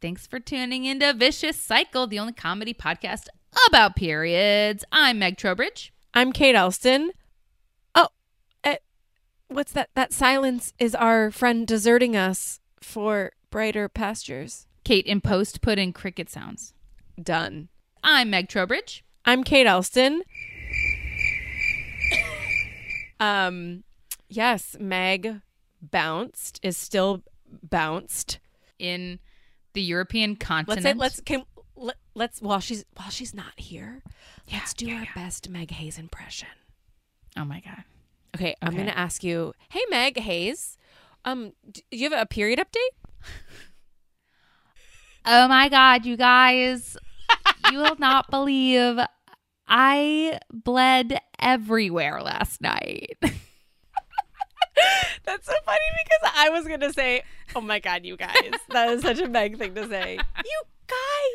Thanks for tuning into Vicious Cycle, the only comedy podcast about periods. I'm Meg Trowbridge. I'm Kate Elston. Oh, uh, what's that? That silence is our friend deserting us for brighter pastures. Kate in post put in cricket sounds. Done. I'm Meg Trowbridge. I'm Kate Elston. um, yes, Meg bounced is still bounced. In the European Let's continent. say let's can let, let's while she's while she's not here, let's do our best Meg Hayes impression. Oh my God. Okay, I'm going to ask you. Hey, Meg Hayes. Um, do you have a period update? Oh my God, you guys. you will not believe I bled everywhere last night. That's so funny because I was going to say, "Oh my god, you guys." That is such a Meg thing to say. You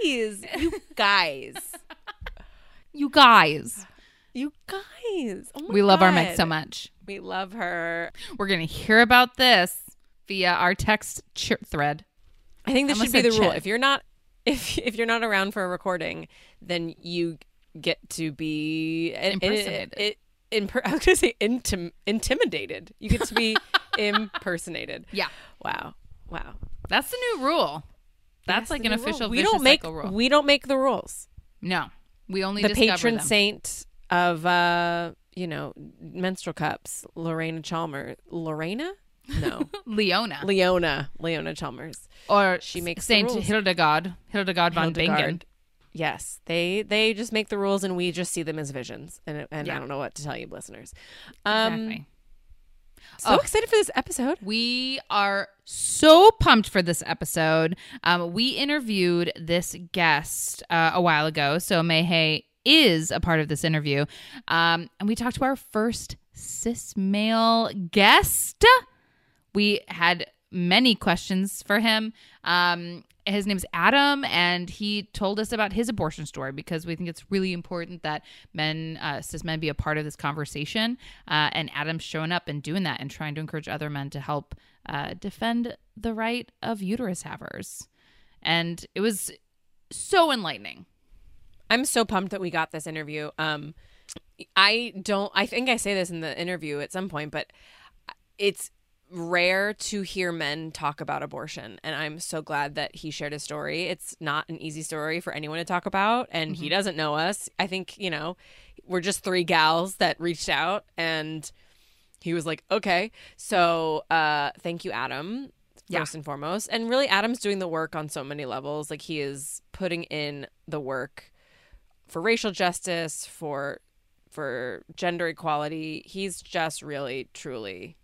guys. You guys. you guys. You guys. Oh my We love our Meg so much. We love her. We're going to hear about this via our text ch- thread. I think this Almost should be the rule. chit. If you're not if if you're not around for a recording, then you get to be Impersonated. It, it, imper- I was going to say intim- intimidated. You get to be impersonated. Yeah. Wow. Wow. That's the new rule. That's That's like an new rule. official We don't make rule. we don't make the rules. no, we only the patron them. saint of uh you know menstrual cups lorena chalmers lorena no Leona leona leona chalmers or She makes the Saint. Hildegard, Hildegard von Bingen. Yes they they just make the rules and we just see them as visions and and Yeah. i don't know what to tell you listeners um Exactly. so Oh. excited for this episode We are so pumped for this episode. Um, we interviewed this guest uh, a while ago, so Mayhay is a part of this interview, um, and we talked to our first cis male guest. We had many questions for him. Um, his name's Adam, and he told us about his abortion story because we think it's really important that men, uh, cis men, be a part of this conversation. Uh, and Adam's showing up and doing that and trying to encourage other men to help uh, defend the right of uterus havers. And it was so enlightening. i'm so pumped that we got this interview um i don't i think i say this in the interview at some point but it's rare to hear men talk about abortion and i'm so glad that he shared his story. It's not an easy story for anyone to talk about and he doesn't know us. I think you know we're just three gals that reached out and he was like okay. So uh thank you adam Yeah. first and foremost. And really adam's doing the work on so many levels. Like he is putting in the work for racial justice for for gender equality. He's just really truly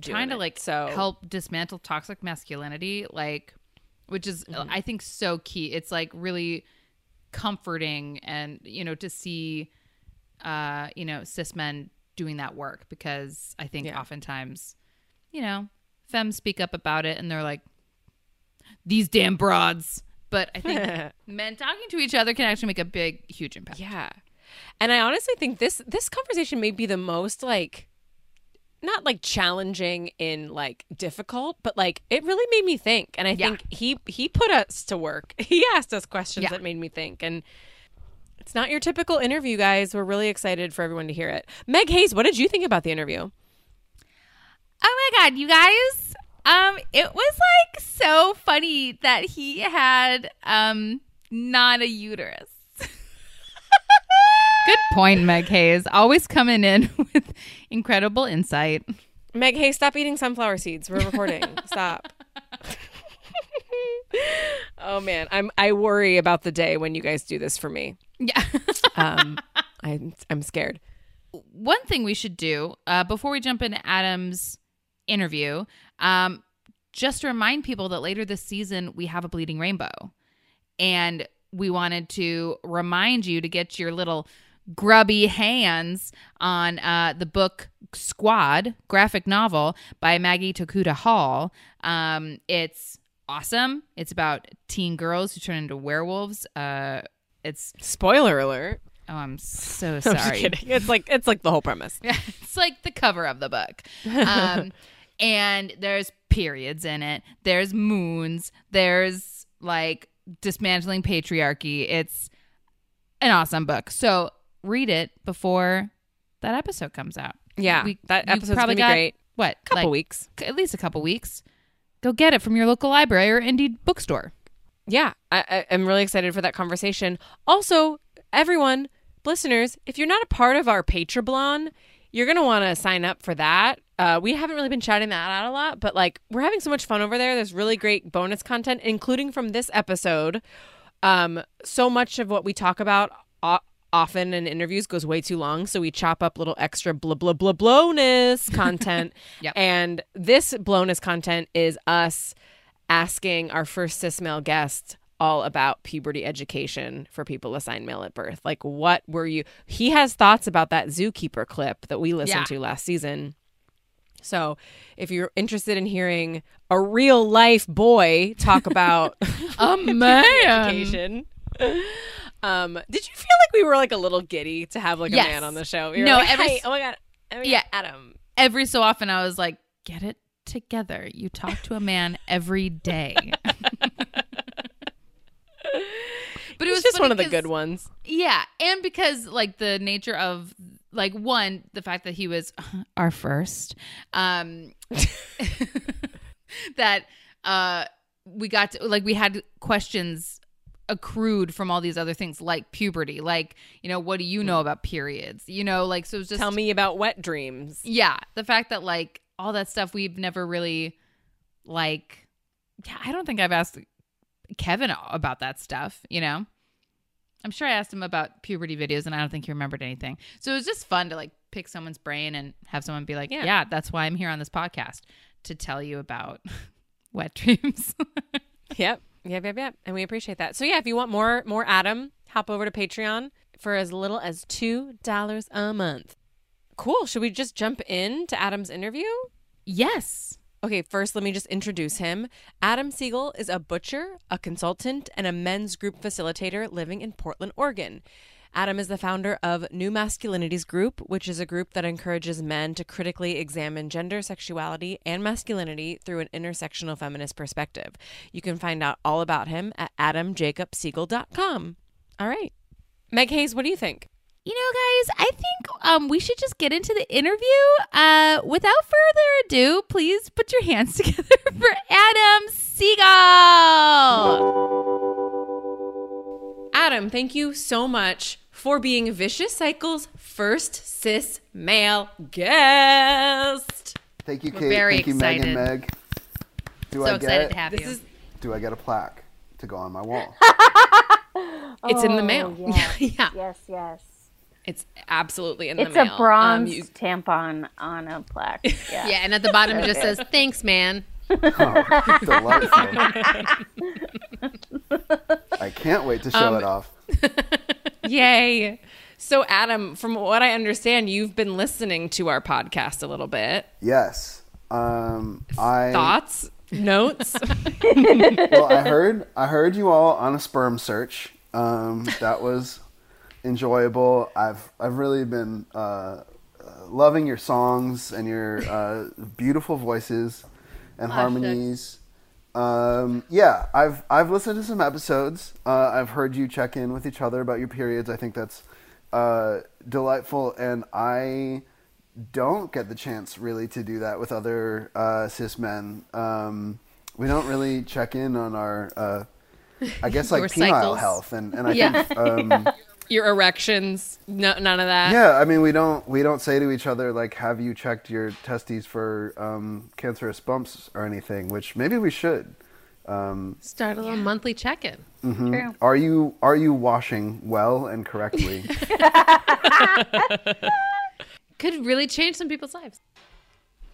trying to it. like so help dismantle toxic masculinity like which is Mm-hmm. i think so key it's like really comforting and you know to see uh you know cis men doing that work because i think Yeah. oftentimes you know femmes speak up about it and they're like these damn broads but i think men talking to each other can actually make a big huge impact yeah and i honestly think this this conversation may be the most like not like challenging in like difficult but like it really made me think and i Yeah. think he he put us to work he asked us questions Yeah. that made me think and it's not your typical interview guys we're really excited for everyone to hear it meg hayes what did you think about the interview Oh my god, you guys. Um it was like so funny that he had um not a uterus. Good point, Meg Hayes. Always coming in with incredible insight. meg hey, stop eating sunflower seeds we're recording stop oh man i'm i worry about the day when you guys do this for me Yeah. um i'm i'm scared One thing we should do uh, before we jump into Adam's interview, um, just to remind people that later this season we have a Bleeding Rainbow. And we wanted to remind you to get your little grubby hands on uh, the book Squad, graphic novel by Maggie Tokuda Hall. Um, it's awesome. It's about teen girls who turn into werewolves. Uh, it's spoiler alert oh, I'm so sorry. I'm kidding. It's like it's like the whole premise. Yeah, it's like the cover of the book. Um, and there's periods in it. There's moons. There's like dismantling patriarchy. It's an awesome book. So read it before that episode comes out. Yeah, We- that episode's probably gonna be got, great. What? A couple like, weeks. At least a couple weeks. Go get it from your local library or indie bookstore. Yeah, I, I, I'm really excited for that conversation. Also, everyone, listeners, if you're not a part of our Patreon, you're gonna want to sign up for that. Uh, we haven't really been shouting that out a lot, but like we're having so much fun over there. There's really great bonus content, including from this episode. Um, so much of what we talk about o- often in interviews goes way too long, so we chop up little extra blah blah blah blowness content. Yep. And this blowness content is us asking our first cis male guest all about puberty education for people assigned male at birth. Like, what were you? He has thoughts about that zookeeper clip that we listened Yeah. to last season. So, if you're interested in hearing a real life boy talk about A man. education, um, did you feel like we were like a little giddy to have like a man on the show? We No, like, every "Hey, oh my god, oh my Yeah. God, Adam. Every so often, I was like, get it together. You talk to a man every day. but it was just one of the good ones. Yeah, and because like the nature of like one, the fact that he was our first, um, that uh, we got to like we had questions accrued from all these other things like puberty, like you know what do you know mm. about periods, you know, like so just Tell me about wet dreams. yeah, the fact that like all that stuff we've never really like yeah, I don't think I've asked Kevin about that stuff, you know. I'm sure I asked him about puberty videos and I don't think he remembered anything. So it was just fun to like pick someone's brain and have someone be like, Yeah. "Yeah, that's why I'm here on this podcast to tell you about wet dreams." Yep. Yep, yep, yep. And we appreciate that. So yeah, if you want more more Adam, hop over to Patreon for as little as two dollars a month. Cool. Should we just jump in to Adam's interview? yes. Okay, first let me just introduce him. Adam Siegel is a butcher, a consultant, and a men's group facilitator living in Portland, Oregon. Adam is the founder of New Masculinities Group, which is a group that encourages men to critically examine gender, sexuality, and masculinity through an intersectional feminist perspective. You can find out all about him at adamjacobsiegel.com. All right. Meg Hayes, what do you think? You know, guys, I think um, we should just get into the interview. Uh, without further ado, please put your hands together for Adam Siegel. Adam, thank you so much for being Vicious Cycle's first cis male guest. Thank you, We're Kate. very Thank you, excited. Meg and Meg. Do So I excited get to have This you. is Do I get a plaque to go on my wall? it's in the Oh, mail. Yes, yeah. yes, yes. It's absolutely in It's the mail. It's a bronze Um, you- tampon on a plaque. Yeah. Yeah, and at the bottom it just says, "Thanks, man." Oh, delightful. I can't wait to show Um, it off. Yay. So, Adam, from what I understand, you've been listening to our podcast a little bit. Yes. Um, I Thoughts, notes. well, I heard I heard you all on a sperm search. Um, that was enjoyable. I've I've really been uh, uh, loving your songs and your uh, beautiful voices and harmonies. Um, yeah, I've I've listened to some episodes. Uh, I've heard you check in with each other about your periods. I think that's uh, delightful, and I don't get the chance really to do that with other uh, cis men. Um, we don't really check in on our, uh, I guess, like penile cycles. health, and and I Yeah. think. Um, Your erections, no, none of that. yeah, I mean, we don't we don't say to each other like, "Have you checked your testes for um, cancerous bumps or anything?" Which maybe we should. Um, Start a little monthly check-in. True. are you are you washing well and correctly? Could really change some people's lives.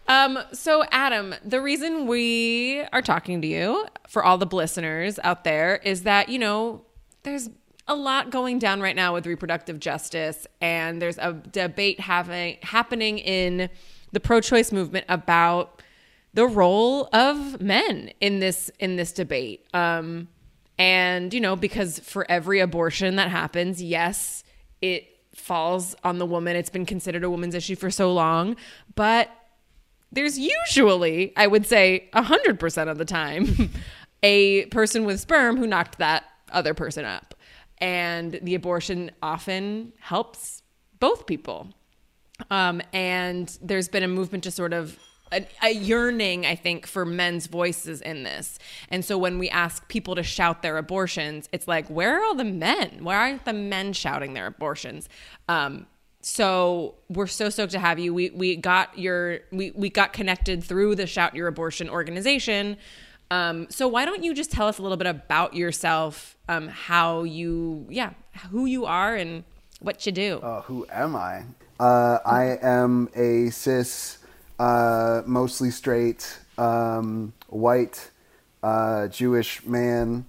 Um, so Adam, the reason we are talking to you for all the listeners out there is that, you know, there's a lot going down right now with reproductive justice and there's a debate having happening in the pro-choice movement about the role of men in this in this debate. Um and you know, because for every abortion that happens, yes, it falls on the woman. It's been considered a woman's issue for so long, but there's usually, I would say, 100% of the time, a person with sperm who knocked that other person up. And the abortion often helps both people. Um, and there's been a movement to sort of a, a, yearning, I think, for men's voices in this. And so when we ask people to shout their abortions, it's like, where are all the men? Why aren't the men shouting their abortions? Um, so we're so stoked to have you. We we got your we we got connected through the Shout Your Abortion organization. Um, so why don't you just tell us a little bit about yourself, um, how you, yeah, who you are and what you do. Uh, who am I? Uh, I am a cis, uh, mostly straight, um, white, uh, Jewish man,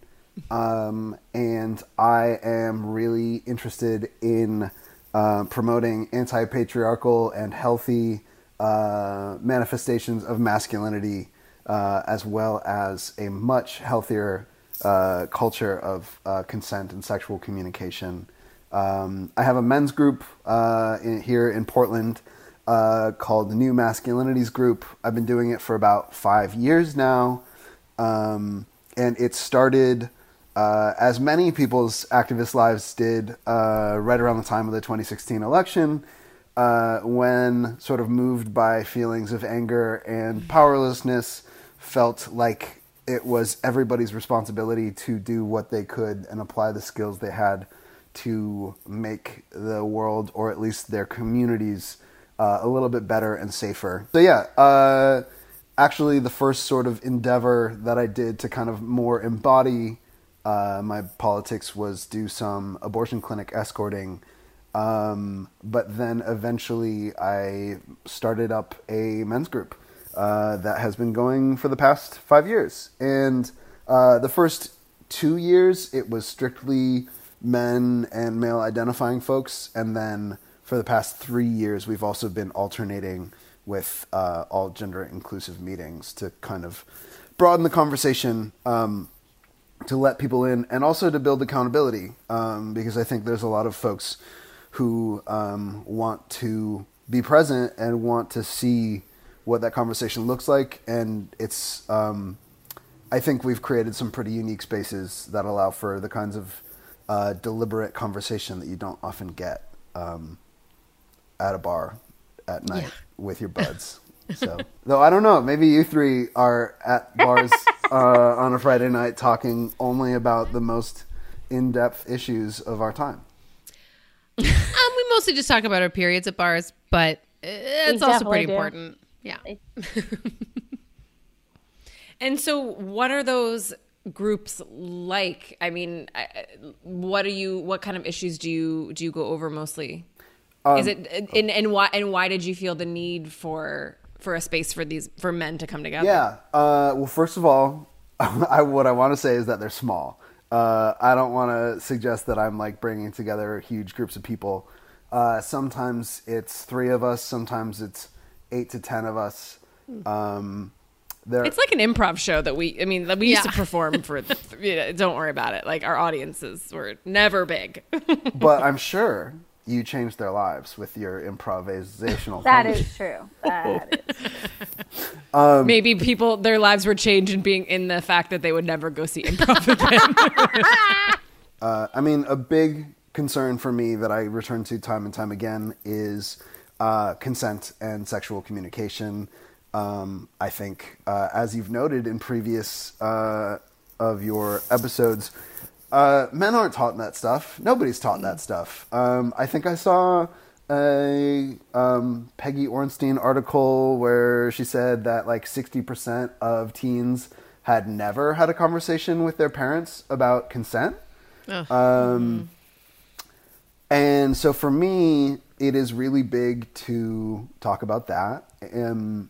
um, and I am really interested in uh, promoting anti-patriarchal and healthy uh, manifestations of masculinity, as well as a much healthier culture of consent and sexual communication. Um, I have a men's group uh, in, here in Portland uh, called the New Masculinities Group. I've been doing it for about five years now. Um, and it started, uh, as many people's activist lives did, uh, right around the time of the 2016 election, uh, when sort of moved by feelings of anger and powerlessness, felt like it was everybody's responsibility to do what they could and apply the skills they had to make the world or at least their communities uh, a little bit better and safer. So yeah, uh, actually the first sort of endeavor that I did to kind of more embody uh, my politics was do some abortion clinic escorting. Um, but then eventually I started up a men's group uh, that has been going for the past five years. And uh, the first two years, it was strictly men and male identifying folks. And then for the past three years, we've also been alternating with uh, all gender inclusive meetings to kind of broaden the conversation, um, to let people in, and also to build accountability. Um, because I think there's a lot of folks who um, want to be present and want to see what that conversation looks like. And it's, um, I think we've created some pretty unique spaces that allow for the kinds of uh, deliberate conversation that you don't often get um, at a bar at night yeah. with your buds. So, though I don't know, maybe you three are at bars uh, on a Friday night talking only about the most in-depth issues of our time. um, we mostly just talk about our periods at bars, but it's also pretty do. important. Yeah. and so, what are those groups like? I mean, what are you? What kind of issues do you do you go over mostly? Um, Is it and, and why and why did you feel the need for for a space for these for men to come together? Yeah. Uh, well, first of all, I, what I want to say is that they're small. Uh, I don't want to suggest that I'm like bringing together huge groups of people. Uh, sometimes it's three of us. Sometimes it's eight to ten of us. Hmm. Um, there, it's like an improv show that we. I mean, we used to perform for. You know, don't worry about it. Like our audiences were never big. but I'm sure you changed their lives with your improvisational. That is true. That is. Um, Maybe people their lives were changed in being in the fact that they would never go see improv again. uh, I mean, a big concern for me that I return to time and time again is uh, consent and sexual communication. Um, I think, uh, as you've noted in previous uh, of your episodes, uh, men aren't taught that stuff. Nobody's taught that stuff. Um, I think I saw a um, Peggy Orenstein article where she said that like 60% of teens had never had a conversation with their parents about consent. Oh. Mm-hmm. And so for me, it is really big to talk about that. And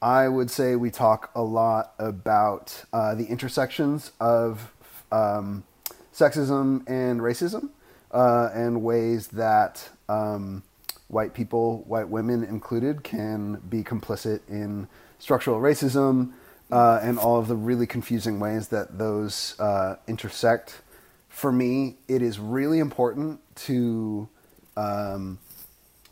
I would say we talk a lot about uh, the intersections of um, sexism and racism uh, and ways that um, white people, white women included, can be complicit in structural racism uh, and all of the really confusing ways that those uh, intersect. For me, it is really important to um,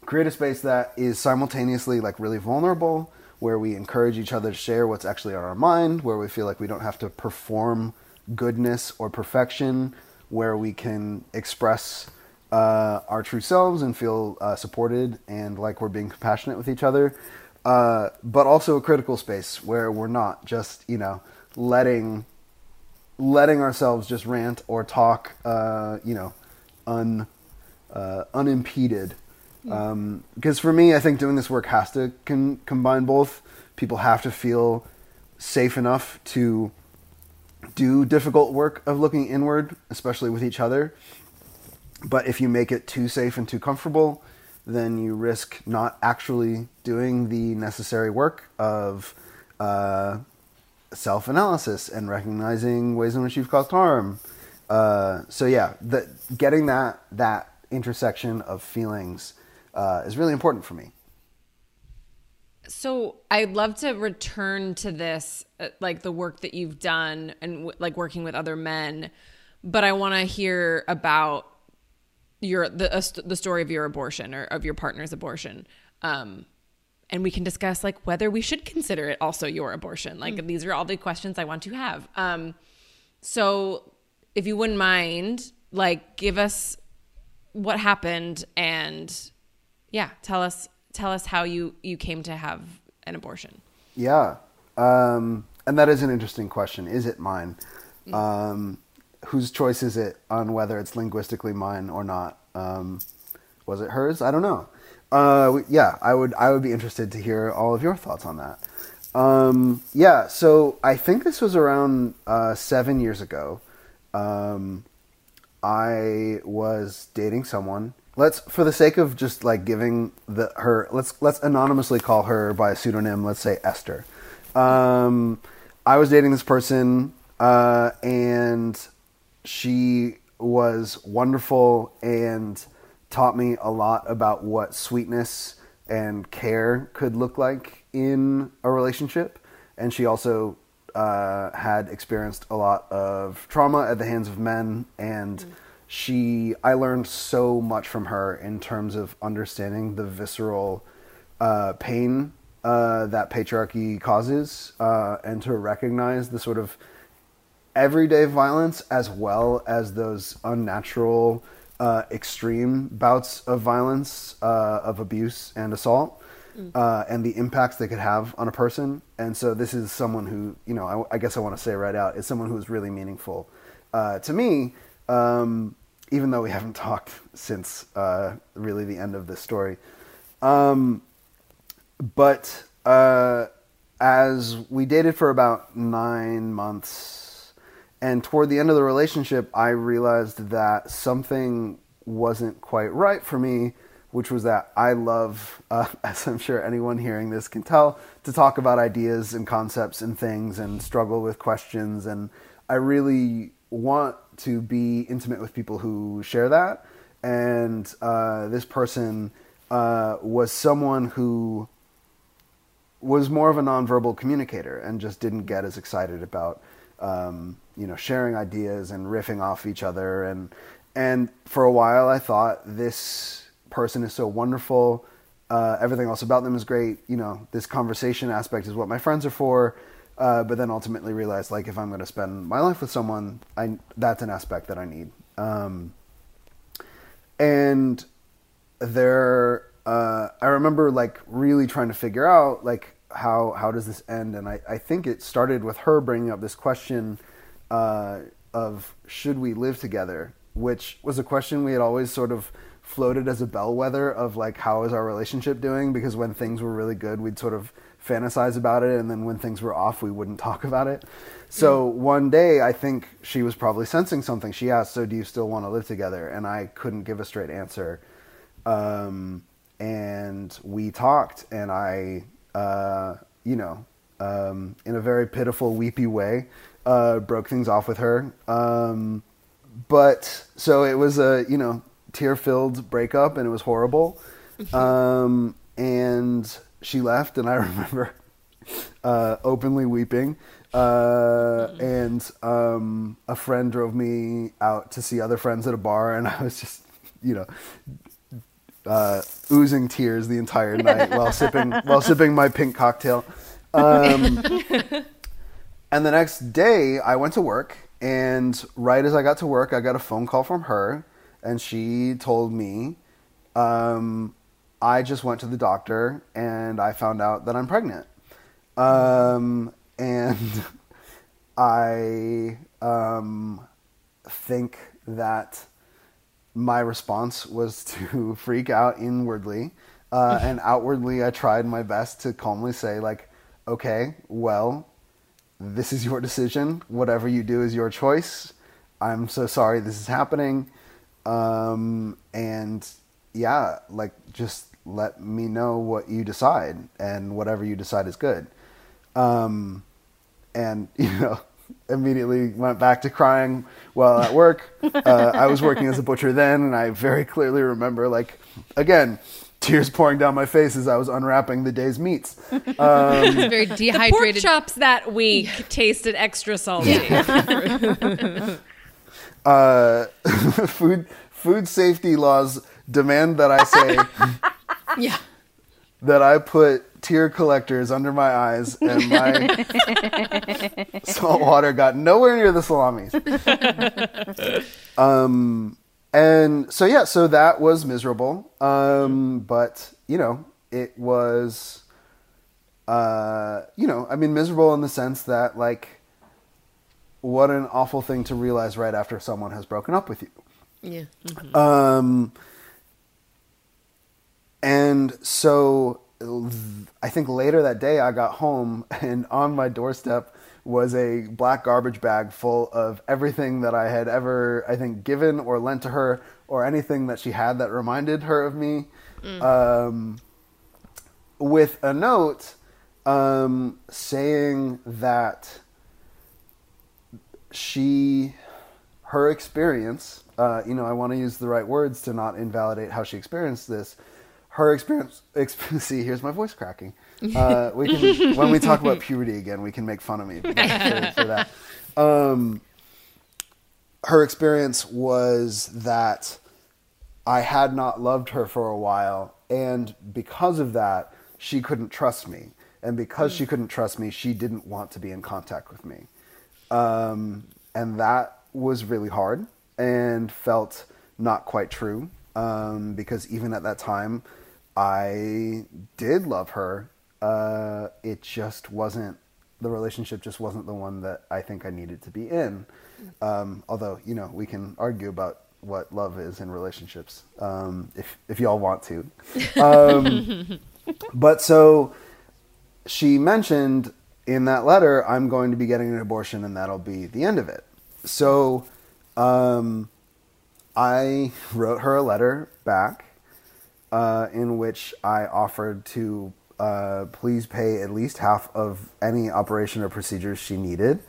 create a space that is simultaneously like really vulnerable where we encourage each other to share what's actually on our mind, where we feel like we don't have to perform goodness or perfection, where we can express uh, our true selves and feel uh, supported and like we're being compassionate with each other. Uh, but also a critical space where we're not just, you know, letting letting ourselves just rant or talk, uh, you know, un uh, unimpeded. Because um, for me, I think doing this work has to con- combine both. People have to feel safe enough to do difficult work of looking inward, especially with each other. But if you make it too safe and too comfortable, then you risk not actually doing the necessary work of uh, self analysis and recognizing ways in which you've caused harm. Uh, so yeah, the, getting that that intersection of feelings uh, is really important for me. So I'd love to return to this, uh, like the work that you've done and w- like working with other men, but I want to hear about your the uh, the story of your abortion or of your partner's abortion. Um, and we can discuss like whether we should consider it also your abortion. Like mm. these are all the questions I want to have. Um, so if you wouldn't mind, like give us what happened and yeah, tell us tell us how you you came to have an abortion. Yeah, um, and that is an interesting question. Is it mine? Mm. Um, whose choice is it on whether it's linguistically mine or not? Um, was it hers? I don't know. Uh, yeah, I would. I would be interested to hear all of your thoughts on that. Um, yeah, so I think this was around uh, seven years ago. Um, I was dating someone. Let's, for the sake of just like giving the her, let's let's anonymously call her by a pseudonym. Let's say Esther. Um, I was dating this person, uh, and she was wonderful and taught me a lot about what sweetness and care could look like in a relationship. And she also uh, had experienced a lot of trauma at the hands of men. And mm. she, I learned so much from her in terms of understanding the visceral uh, pain uh, that patriarchy causes uh, and to recognize the sort of everyday violence as well as those unnatural, uh, extreme bouts of violence, uh, of abuse and assault, mm. uh, and the impacts they could have on a person. And so, this is someone who, you know, I, I guess I want to say right out, is someone who is really meaningful uh, to me. Um, even though we haven't talked since uh, really the end of this story. Um, but uh, as we dated for about nine months, and toward the end of the relationship, I realized that something wasn't quite right for me, which was that I love, uh, as I'm sure anyone hearing this can tell, to talk about ideas and concepts and things and struggle with questions. And I really want to be intimate with people who share that. And uh, this person uh, was someone who was more of a nonverbal communicator and just didn't get as excited about um, you know, sharing ideas and riffing off each other. And, and for a while I thought this person is so wonderful. Uh, everything else about them is great. You know, this conversation aspect is what my friends are for. Uh, but then ultimately realized like if I'm going to spend my life with someone, I that's an aspect that I need. Um, and there, uh, I remember like really trying to figure out like how how does this end? And I, I think it started with her bringing up this question uh, of should we live together, which was a question we had always sort of floated as a bellwether of like how is our relationship doing? Because when things were really good, we'd sort of fantasize about it, and then when things were off, we wouldn't talk about it. So mm. one day, I think she was probably sensing something. She asked, "So do you still want to live together?" And I couldn't give a straight answer. Um, and we talked, and I uh, you know, um, in a very pitiful, weepy way, uh, broke things off with her. Um, but so it was a you know tear filled breakup, and it was horrible. Mm-hmm. Um, and she left, and I remember uh, openly weeping. Uh, mm-hmm. and um, a friend drove me out to see other friends at a bar, and I was just, you know, uh, oozing tears the entire night while sipping while sipping my pink cocktail. Um, and the next day, I went to work, and right as I got to work, I got a phone call from her, and she told me, um, I just went to the doctor and I found out that I'm pregnant. Um, and I um, think that my response was to freak out inwardly. Uh, and outwardly, I tried my best to calmly say, like, okay, well, this is your decision. Whatever you do is your choice. I'm so sorry this is happening. Um, and yeah, like, just let me know what you decide, and whatever you decide is good. Um, and, you know, immediately went back to crying while at work. Uh, I was working as a butcher then, and I very clearly remember, like, again, tears pouring down my face as I was unwrapping the day's meats. Um, Very Pork dehydrated. chops that week tasted extra salty. uh, food food safety laws demand that I say Yeah. that I put tear collectors under my eyes, and my salt water got nowhere near the salamis. um, and so yeah, so that was miserable. Um, but you know, it was, uh, you know, I mean, miserable in the sense that like, what an awful thing to realize right after someone has broken up with you. Yeah. Um, and so I think later that day I got home and on my doorstep was a black garbage bag full of everything that I had ever, I think, given or lent to her or anything that she had that reminded her of me. Um, with a note um, saying that she her experience uh, you know i want to use the right words to not invalidate how she experienced this. Her experience exp- see here's my voice cracking. Uh, we can when we talk about puberty again we can make fun of me for, for that. Um, her experience was that i had not loved her for a while and because of that she couldn't trust me. And because she couldn't trust me she didn't want to be in contact with me um, and that was really hard and felt not quite true um, because even at that time i did love her. Uh, it just wasn't the relationship just wasn't the one that i think i needed to be in. Um, although you know we can argue about what love is in relationships um, if, if y'all want to. Um, but so she mentioned in that letter, I'm going to be getting an abortion and that'll be the end of it. So um, I wrote her a letter back uh, in which I offered to uh, please pay at least half of any operation or procedures she needed.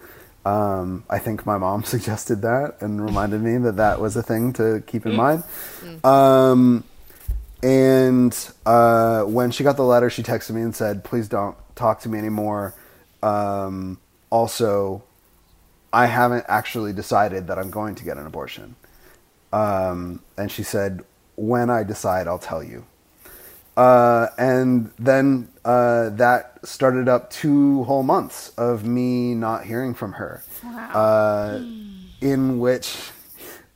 Um, I think my mom suggested that and reminded me that that was a thing to keep in mind. Um, and uh, when she got the letter, she texted me and said, "Please don't talk to me anymore." Um, also, I haven't actually decided that I'm going to get an abortion. Um, and she said, "When I decide, I'll tell you." Uh, and then uh, that started up two whole months of me not hearing from her. Uh, in which,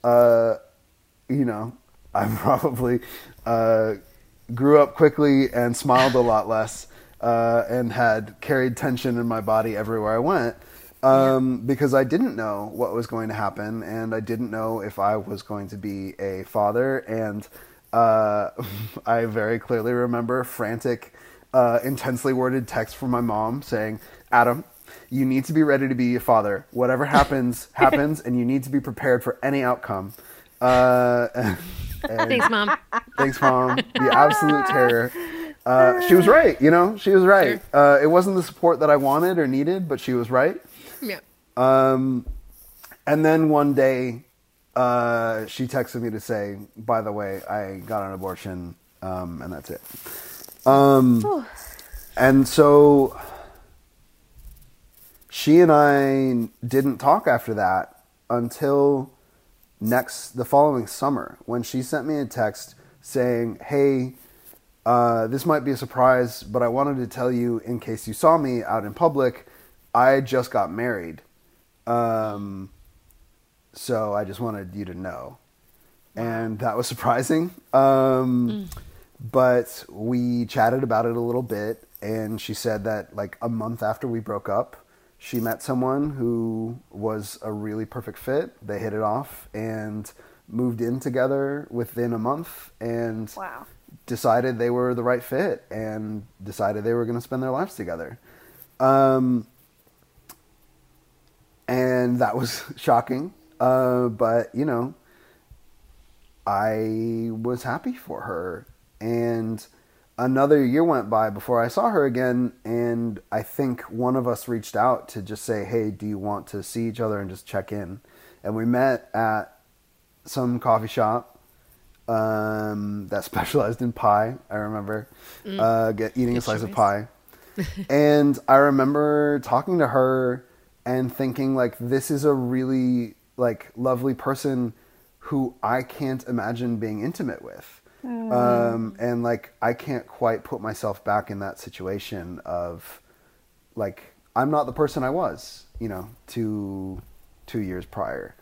uh, you know, I probably uh, grew up quickly and smiled a lot less uh, and had carried tension in my body everywhere I went um, because I didn't know what was going to happen and I didn't know if I was going to be a father. And uh, I very clearly remember frantic, uh, intensely worded text from my mom saying, Adam, you need to be ready to be a father. Whatever happens, happens, and you need to be prepared for any outcome. Uh, and- Thanks, mom. Thanks, mom. The absolute terror. Uh, she was right, you know. She was right. Uh, it wasn't the support that I wanted or needed, but she was right. Yeah. Um, and then one day, uh, she texted me to say, "By the way, I got an abortion, um, and that's it." Um, and so she and I didn't talk after that until next the following summer when she sent me a text saying, "Hey, uh, this might be a surprise, but I wanted to tell you in case you saw me out in public, I just got married. Um, so I just wanted you to know." And that was surprising. Um, But we chatted about it a little bit, and she said that like a month after we broke up, she met someone who was a really perfect fit. They hit it off and moved in together within a month and Wow. Decided they were the right fit and decided they were going to spend their lives together. Um, and that was shocking. Uh, but, you know, I was happy for her. And another year went by before I saw her again. And I think one of us reached out to just say, hey, do you want to see each other and just check in? And we met at some coffee shop um, that specialized in pie. I remember uh, get, eating a slice of pie. and I remember talking to her and thinking like this is a really like lovely person who I can't imagine being intimate with. Um, and like I can't quite put myself back in that situation of like I'm not the person I was, you know, two two years prior.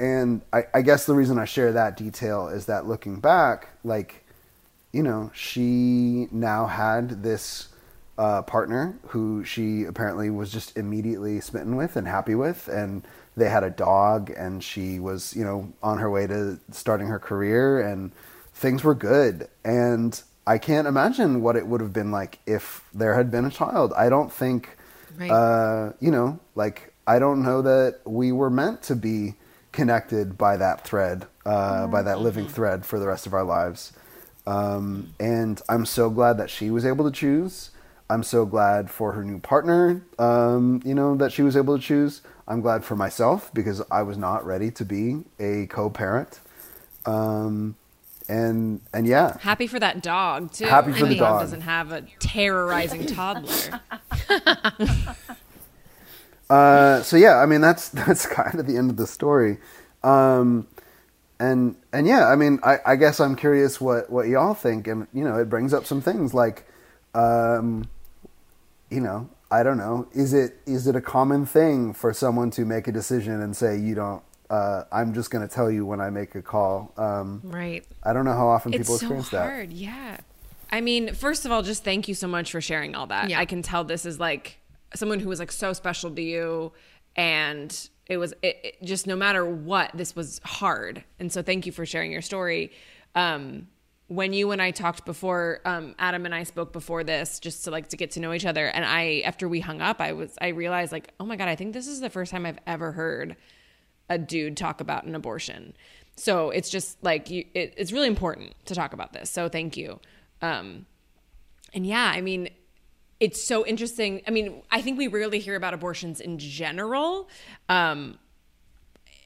And I, I guess the reason I share that detail is that looking back, like, you know, she now had this uh, partner who she apparently was just immediately smitten with and happy with, and they had a dog, and she was, you know, on her way to starting her career, and things were good. And I can't imagine what it would have been like if there had been a child. I don't think, Right. uh, you know, like I don't know that we were meant to be connected by that thread, uh, by that living thread for the rest of our lives. Um, and I'm so glad that she was able to choose. I'm so glad for her new partner, um, you know, that she was able to choose. I'm glad for myself because I was not ready to be a co-parent. Um, and and yeah, Happy for that dog too. Happy for I the mean, dog. Doesn't have a terrorizing toddler. Uh, so yeah, I mean that's that's kind of the end of the story, um, and and yeah, I mean I, I guess I'm curious what what y'all think, and you know it brings up some things like, um, you know I don't know is it is it a common thing for someone to make a decision and say you don't uh, I'm just going to tell you when I make a call. Um, Right. I don't know how often it's people so experience that. Yeah. I mean, first of all, just thank you so much for sharing all that. Yeah. I can tell this is like someone who was like so special to you, and it was it, it just no matter what, this was hard. And so thank you for sharing your story. Um, when you and I talked before, um, Adam and I spoke before this, just to like to get to know each other. And I, after we hung up, I was I realized like, oh my god, I think this is the first time I've ever heard a dude talk about an abortion. So it's just like you, it, it's really important to talk about this. So thank you. Um, and yeah, I mean, it's so interesting. I mean, I think we rarely hear about abortions in general. Um,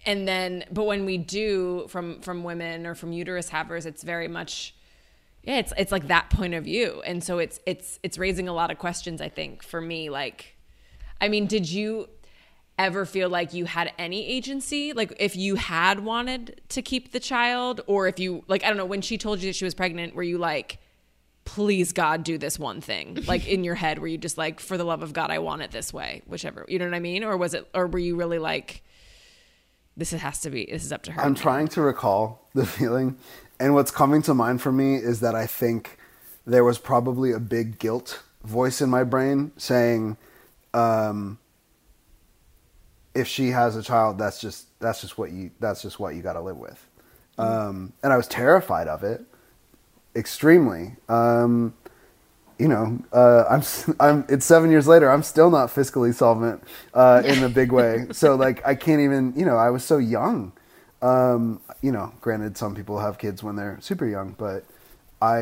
and then, but when we do from from women or from uterus havers, it's very much yeah, it's it's like that point of view, and so it's it's it's raising a lot of questions. I think for me, like, I mean, did you ever feel like you had any agency like if you had wanted to keep the child or if you like i don't know when she told you that she was pregnant were you like please god do this one thing like in your head were you just like for the love of god i want it this way whichever you know what i mean? Or was it or were you really like this has to be this is up to her I'm trying to recall the feeling, and what's coming to mind for me is that I think there was probably a big guilt voice in my brain saying, um, "If she has a child, that's just that's just what you that's just what you got to live with," um, and I was terrified of it, extremely. Um, you know, uh, I'm, I'm, it's seven years later. I'm still not fiscally solvent, uh, in a big way. So like, I can't even, you know, I was so young. Um, you know, granted, some people have kids when they're super young, but I,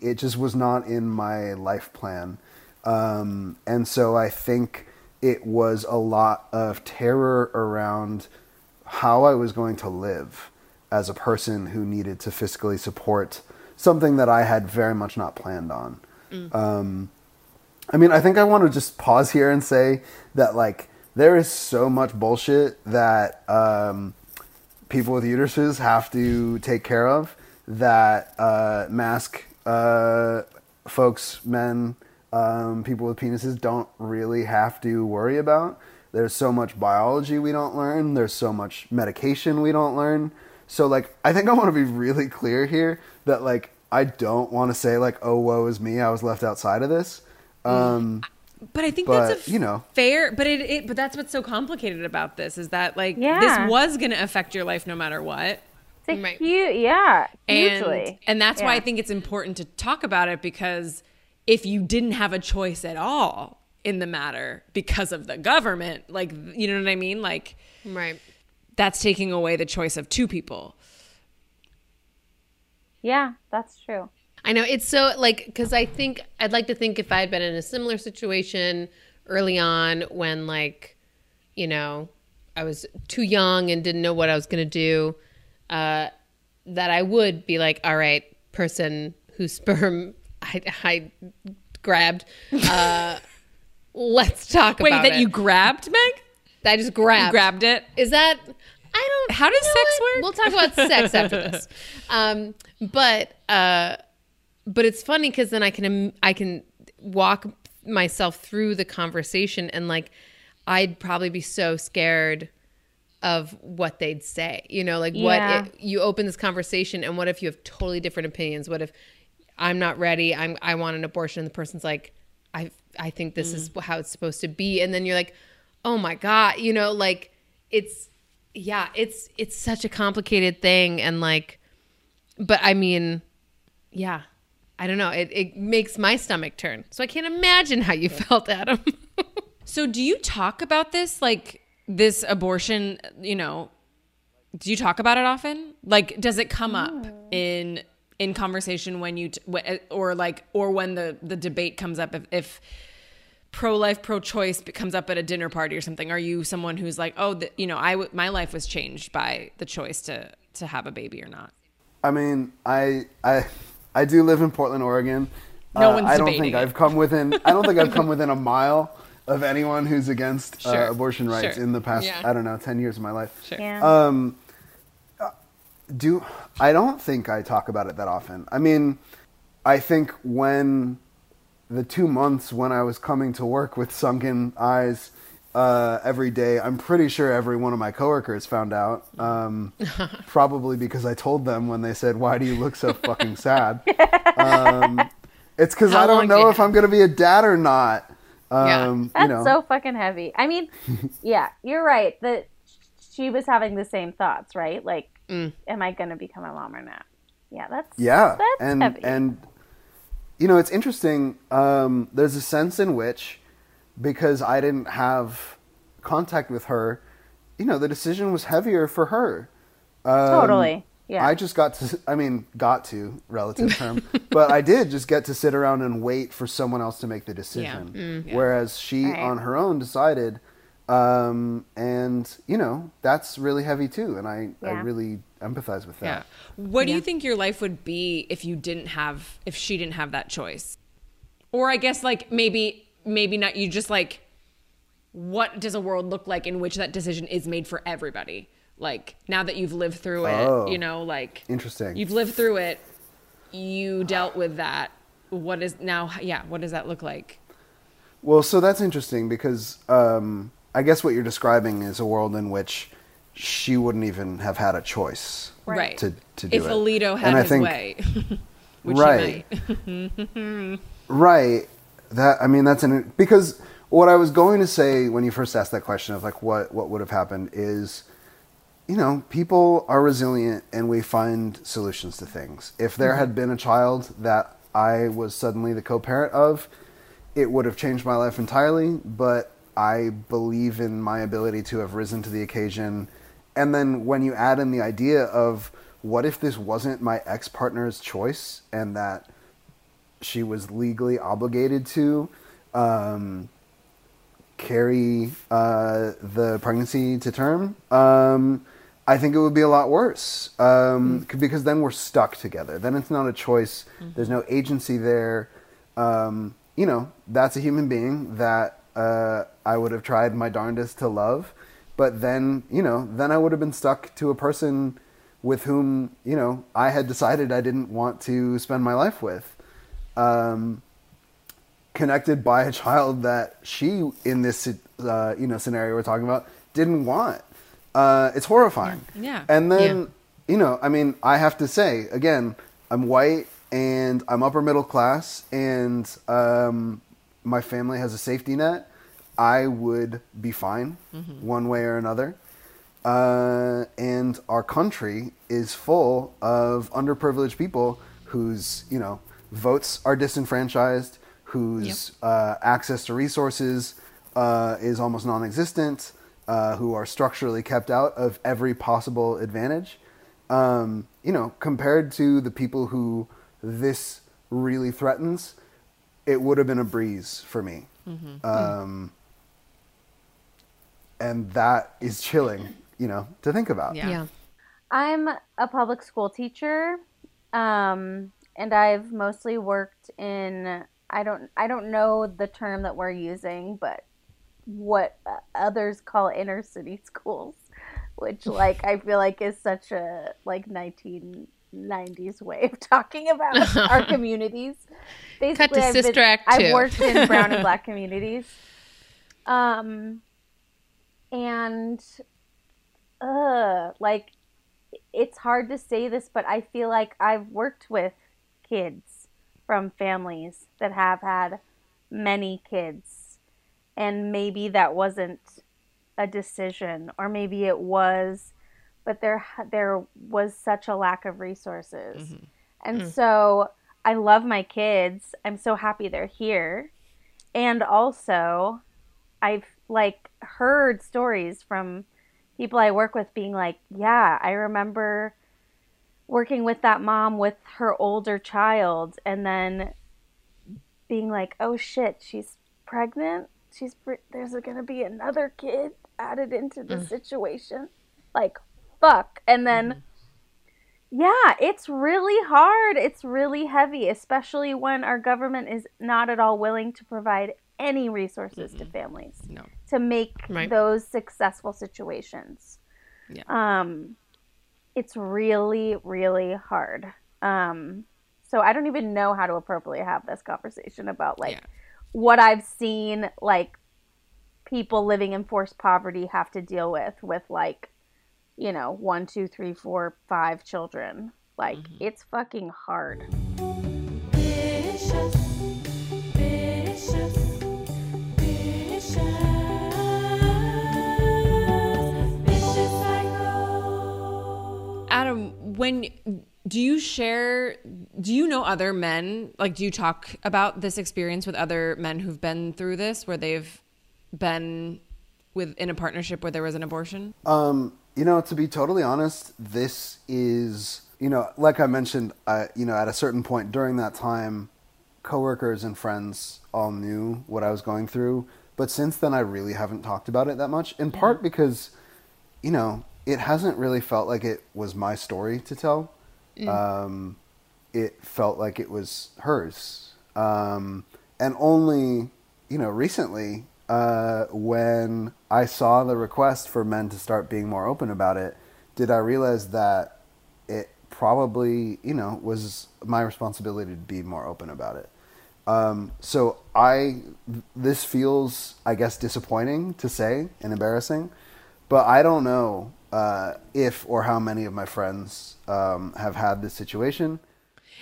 it just was not in my life plan. Um, and so I think it was a lot of terror around how I was going to live as a person who needed to fiscally support something that I had very much not planned on. Um, I mean, I think I want to just pause here and say that like there is so much bullshit that um, people with uteruses have to take care of that uh, masc uh, folks, men, um, people with penises don't really have to worry about. There's so much biology we don't learn. There's so much medication we don't learn. So like, I think I want to be really clear here that like I don't want to say like, oh woe is me, I was left outside of this. Um, But I think But, that's a you know. fair. But it, it. But that's what's so complicated about this is that like Yeah. this was going to affect your life no matter what. It's a Right. huge, yeah, and hugely. and that's why I think it's important to talk about it because if you didn't have a choice at all in the matter because of the government, like you know what I mean, like Right. that's taking away the choice of two people. Yeah, that's true. I know it's so like because I think I'd like to think if I had been in a similar situation early on when like you know I was too young and didn't know what I was gonna do, uh, that I would be like, all right, person whose sperm I, I grabbed, uh, let's talk Wait, about that it. you grabbed, Meg? I just grabbed. You grabbed it? Is that I don't How does sex what? work? We'll talk about sex after this. Um, but uh, but it's funny because then I can I can walk myself through the conversation and like I'd probably be so scared of what they'd say. You know, like Yeah. what if you open this conversation and what if you have totally different opinions? What if I'm not ready? I'm I want an abortion and the person's like I I think this is how it's supposed to be and then you're like, "Oh my god." You know, like it's yeah, it's it's such a complicated thing and like but I mean, yeah. I don't know. It it makes my stomach turn. So I can't imagine how you felt, Adam. So do you talk about this like this abortion, you know, do you talk about it often? Like does it come up in in conversation when you t- or like or when the the debate comes up if, if pro life pro choice comes up at a dinner party or something are you someone who's like oh the, you know I w- my life was changed by the choice to to have a baby or not I mean, I I I do live in Portland, Oregon. No Uh, one's I don't debating think it. I've come within. I don't think I've come within a mile of anyone who's against Sure. uh, abortion rights Sure. in the past. Yeah. I don't know, ten years of my life. Sure. Yeah. Um, uh, do I don't think I talk about it that often. I mean, I think when the two months when I was coming to work with sunken eyes uh, every day, I'm pretty sure every one of my coworkers found out. Um, probably because I told them when they said, "Why do you look so fucking sad?" Um, it's because I don't know do you if I'm going to be a dad or not. Yeah. Um, That's you know, so fucking heavy. I mean, yeah, you're right. That she was having the same thoughts, right? Like, Mm. am I going to become a mom or not? Yeah, that's Yeah, That's and heavy. and you know it's interesting. Um, there's a sense in which, because I didn't have contact with her, you know, the decision was heavier for her. Um, totally. Yeah. I just got to. I mean, got to relative term, but I did just get to sit around and wait for someone else to make the decision. Whereas she, Right. on her own, decided. Um, and you know that's really heavy too, and I, I really empathize with that. Yeah. What do you think your life would be if you didn't have if she didn't have that choice? Or I guess like maybe maybe not you just like what does a world look like in which that decision is made for everybody? Like now that you've lived through it, Oh. you know, like Interesting. You've lived through it. You dealt with that. What is now yeah, what does that look like? Well, so that's interesting because um, I guess what you're describing is a world in which she wouldn't even have had a choice Right. to, to do if it. Alito had And I his think- way. which Right. he might. Right. That I mean that's an because what I was going to say when you first asked that question of like what what would have happened is you know, people are resilient and we find solutions to things. If there had mm-hmm. been a child that I was suddenly the co-parent of, it would have changed my life entirely, but I believe in my ability to have risen to the occasion. And then when you add in the idea of what if this wasn't my ex-partner's choice and that she was legally obligated to um, carry uh, the pregnancy to term, um, I think it would be a lot worse um, c- because then we're stuck together. Then it's not a choice. There's no agency there. Um, you know, that's a human being that uh, I would have tried my darndest to love, but then you know, then I would have been stuck to a person with whom you know I had decided I didn't want to spend my life with. Um, connected by a child that she in this uh, you know scenario we're talking about didn't want. Uh, it's horrifying. Yeah. And then Yeah. you know, I mean, I have to say again, I'm white and I'm upper middle class, and um, my family has a safety net. I would be fine one way or another. Uh, and our country is full of underprivileged people whose you know votes are disenfranchised, whose uh, access to resources uh, is almost non-existent, uh, who are structurally kept out of every possible advantage. Um, you know, compared to the people who this really threatens, it would have been a breeze for me. Um, and that is chilling, you know, to think about. Yeah. Yeah. I'm a public school teacher, um, and I've mostly worked in. I don't. I don't know the term that we're using, but what uh, others call inner city schools, which like I feel like is such a like 1990s way of talking about our communities. Basically, to I've been- Act I've worked in brown and black communities, um, and uh, like it's hard to say this, but I feel like I've worked with kids from families that have had many kids, and maybe that wasn't a decision, or maybe it was, but there there was such a lack of resources, mm-hmm. and mm. so I love my kids. I'm so happy they're here, and also I've like heard stories from people I work with being like, yeah, I remember working with that mom with her older child and then being like, oh shit, she's pregnant. She's pre- there's going to be another kid added into the mm. situation. Like, fuck. And then yeah, it's really hard. It's really heavy, especially when our government is not at all willing to provide any resources to families No. to make Right. those successful situations. Yeah. Um, it's really, really hard. Um, so I don't even know how to appropriately have this conversation about like Yeah. what I've seen, like people living in forced poverty have to deal with, with like, you know, one, two, three, four, five children. Like it's fucking hard. Vicious, vicious, vicious, vicious. Adam, when do you share do you know other men like do you talk about this experience with other men who've been through this where they've been with in a partnership where there was an abortion? Um, you know, to be totally honest, this is, you know, like I mentioned, I, you know, at a certain point during that time, coworkers and friends all knew what I was going through. But since then, I really haven't talked about it that much. In part because, you know, it hasn't really felt like it was my story to tell. Um, it felt like it was hers. Um, and only, you know, recently, uh, when I saw the request for men to start being more open about it, did I realize that it probably, you know, was my responsibility to be more open about it. Um, so I, this feels, I guess, disappointing to say and embarrassing, but I don't know uh, if or how many of my friends um, have had this situation.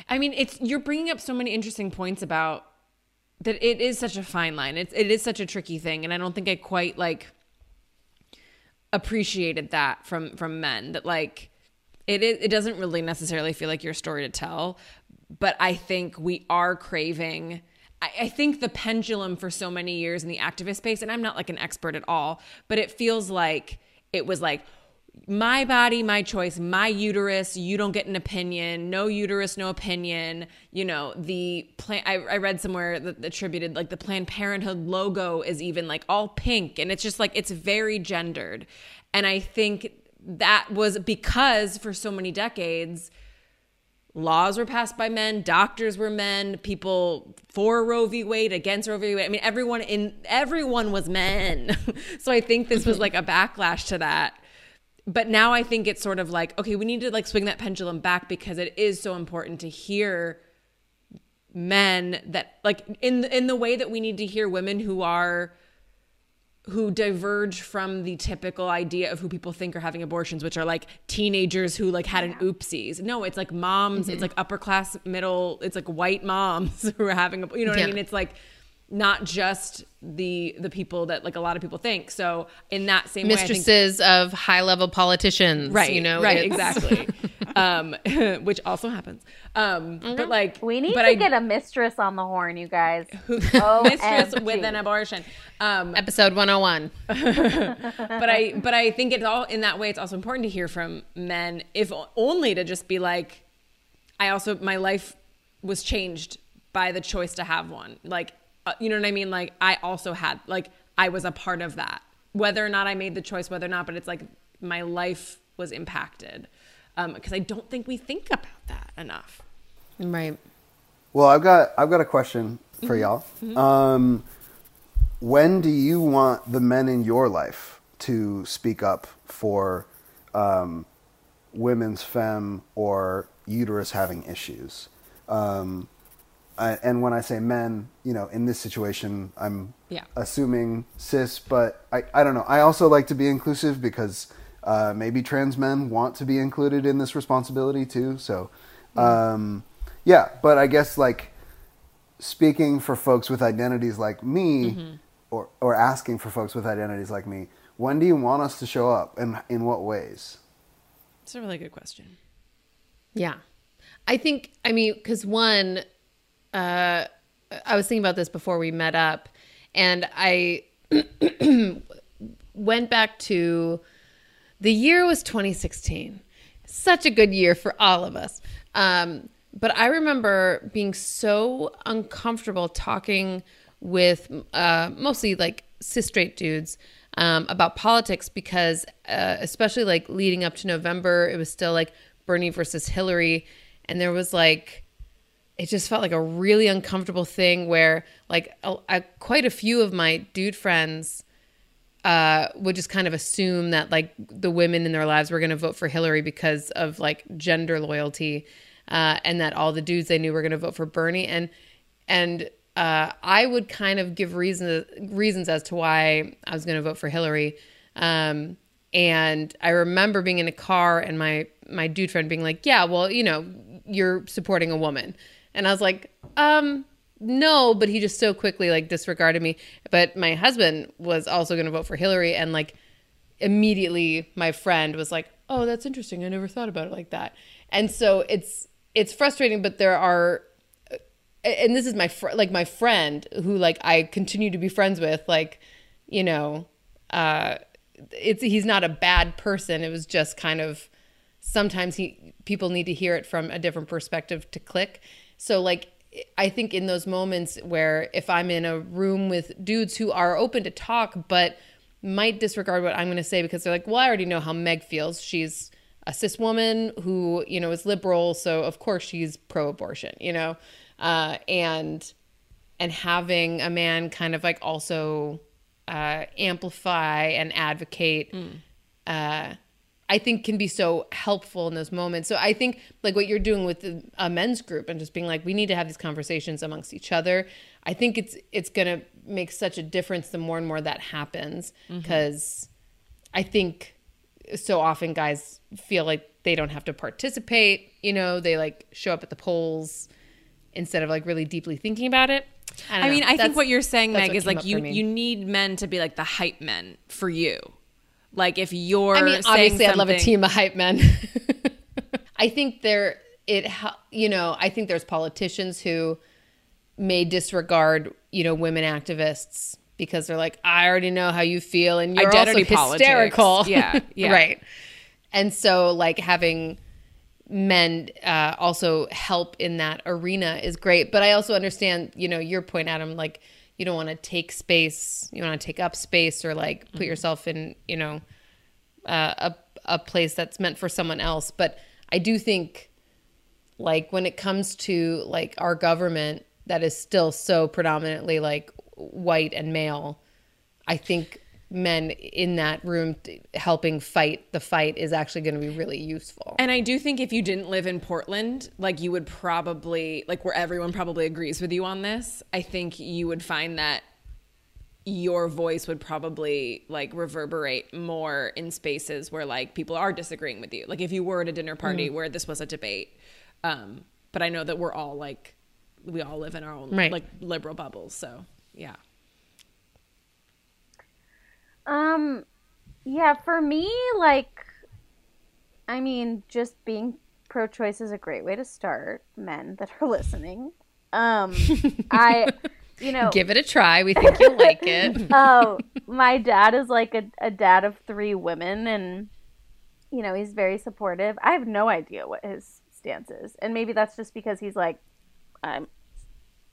I mean, it's you're bringing up so many interesting points about that it is such a fine line. It's it is such a tricky thing and I don't think I quite like appreciated that from from men that like it is, it doesn't really necessarily feel like your story to tell, but I think we are craving I, I think the pendulum for so many years in the activist space, and I'm not like an expert at all, but it feels like it was like my body, my choice, my uterus, you don't get an opinion, no uterus, no opinion. You know, the plan, I, I read somewhere that attributed like the Planned Parenthood logo is even like all pink and it's just like, it's very gendered. And I think that was because for so many decades, laws were passed by men, doctors were men, people for Roe v. Wade, against Roe v. Wade. I mean, everyone in everyone was men. so I think this was like a backlash to that. But now I think it's sort of like, okay, we need to like swing that pendulum back because it is so important to hear men that like in in the way that we need to hear women who are who diverge from the typical idea of who people think are having abortions, which are like teenagers who like had an oopsies. No, it's like moms. It's mm-hmm. like upper class, middle. It's like white moms who are having. A, you know what Yeah. I mean? It's like not just the the people that like a lot of people think. So in that same way, think- Mistresses of high level politicians, right you know, right it's- exactly. Um which also happens. Um but like We need but to I, get a mistress on the horn, you guys. mistress with an abortion. Um Episode 101. but i but i think it's all in that way it's also important to hear from men if only to just be like i also my life was changed by the choice to have one. Like uh, you know what i mean like i also had like i was a part of that whether or not i made the choice whether or not but it's like my life was impacted because i don't think we think about that enough Right. Well, I've got I've got a question for y'all. Um, when do you want the men in your life to speak up for um, women's femme or uterus having issues? Um, I, and when I say men, you know, in this situation, I'm Yeah. assuming cis, but I, I don't know. I also like to be inclusive because uh, maybe trans men want to be included in this responsibility too. So, um, yeah, but I guess like speaking for folks with identities like me, or or asking for folks with identities like me, when do you want us to show up, and in what ways? it's a really good question Yeah. I think, I mean, because one, uh, I was thinking about this before we met up, and I went back to the year was 2016. Such a good year for all of us. Um, but I remember being so uncomfortable talking with uh, mostly like cis straight dudes um, about politics because, uh, especially like leading up to November, it was still like Bernie versus Hillary. And there was like, it just felt like a really uncomfortable thing where like a, a, quite a few of my dude friends uh, would just kind of assume that like the women in their lives were going to vote for Hillary because of like gender loyalty, uh, and that all the dudes they knew were going to vote for Bernie, and and uh, I would kind of give reasons reasons as to why I was going to vote for Hillary, um, and I remember being in a car and my my dude friend being like, "Yeah, well, you know, you're supporting a woman," and I was like, um no, but he just so quickly like disregarded me. But my husband was also going to vote for Hillary, and like immediately my friend was like, "Oh, that's interesting. I never thought about it like that." And so it's it's frustrating, but there are, and this is my fr- like my friend who like I continue to be friends with, like you know, uh, it's he's not a bad person. It was just kind of sometimes he people need to hear it from a different perspective to click. So like I think in those moments where if I'm in a room with dudes who are open to talk but might disregard what I'm going to say because they're like, "Well, I already know how Meg feels. She's a cis woman who, you know, is liberal, so of course she's pro-abortion, you know." Uh and and having a man kind of like also uh, amplify and advocate uh, I think can be so helpful in those moments. So I think like what you're doing with the, a men's group and just being like, we need to have these conversations amongst each other. I think it's it's gonna make such a difference the more and more that happens mm-hmm. because I think so often guys feel like they don't have to participate. You know, they like show up at the polls instead of like really deeply thinking about it. I know. mean, I think what you're saying, Meg, is like you you need men to be like the hype men for you. Like if you're, I mean, obviously, I'd love a team of hype men. I think there, it, you know, I think there's politicians who may disregard, you know, women activists because they're like, I already know how you feel, and you're Identity also politics. hysterical. Yeah, yeah. right. And so, like having men uh, also help in that arena is great. But I also understand, you know, your point, Adam. Like, you don't want to take space, you want to take up space, or like put yourself in, you know, uh, a a place that's meant for someone else. But I do think, like, when it comes to like our government that is still so predominantly like white and male, I think men in that room t- helping fight the fight is actually going to be really useful. And I do think if you didn't live in Portland, like you would probably, like where everyone probably agrees with you on this, I think you would find that your voice would probably like reverberate more in spaces where like people are disagreeing with you. Like if you were at a dinner party where this was a debate. Um, but I know that we're all like, we all live in our own Right. like liberal bubbles. So yeah. Um, yeah, for me, like, I mean, just being pro-choice is a great way to start. Men that are listening, um, I, you know, Give it a try. We think you'll like it. oh, my dad is like a, a dad of three women, and you know he's very supportive. I have no idea what his stance is, and maybe that's just because he's like, I'm,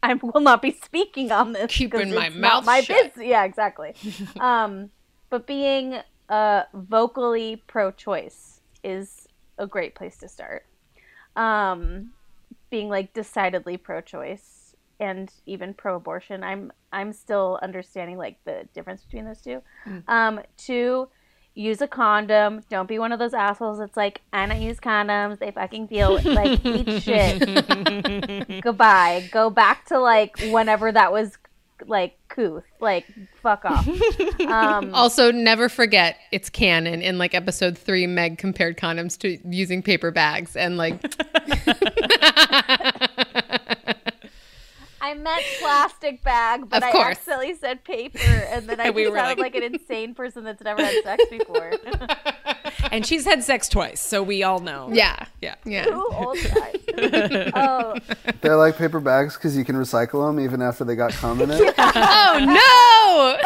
I will not be speaking on this. Keeping my mouth my shut. business. Yeah, exactly. um, but being uh vocally pro-choice is a great place to start. Um, being like decidedly pro-choice and even pro-abortion i'm i'm still understanding like the difference between those two. Um two use a condom. Don't be one of those assholes that's like i don't use condoms. They fucking feel like eat shit. Goodbye. Go back to like whenever that was like couth like fuck off um Also, never forget it's canon. In like episode three, Meg compared condoms to using paper bags, and like I meant plastic bag, but Of I course. accidentally said paper, and then I And we sounded like- like... an insane person that's never had sex before. And she's had sex twice, so we all know. yeah, Yeah. yeah. Who old guys? oh, They're like paper bags because you can recycle them even after they got cum in it. Oh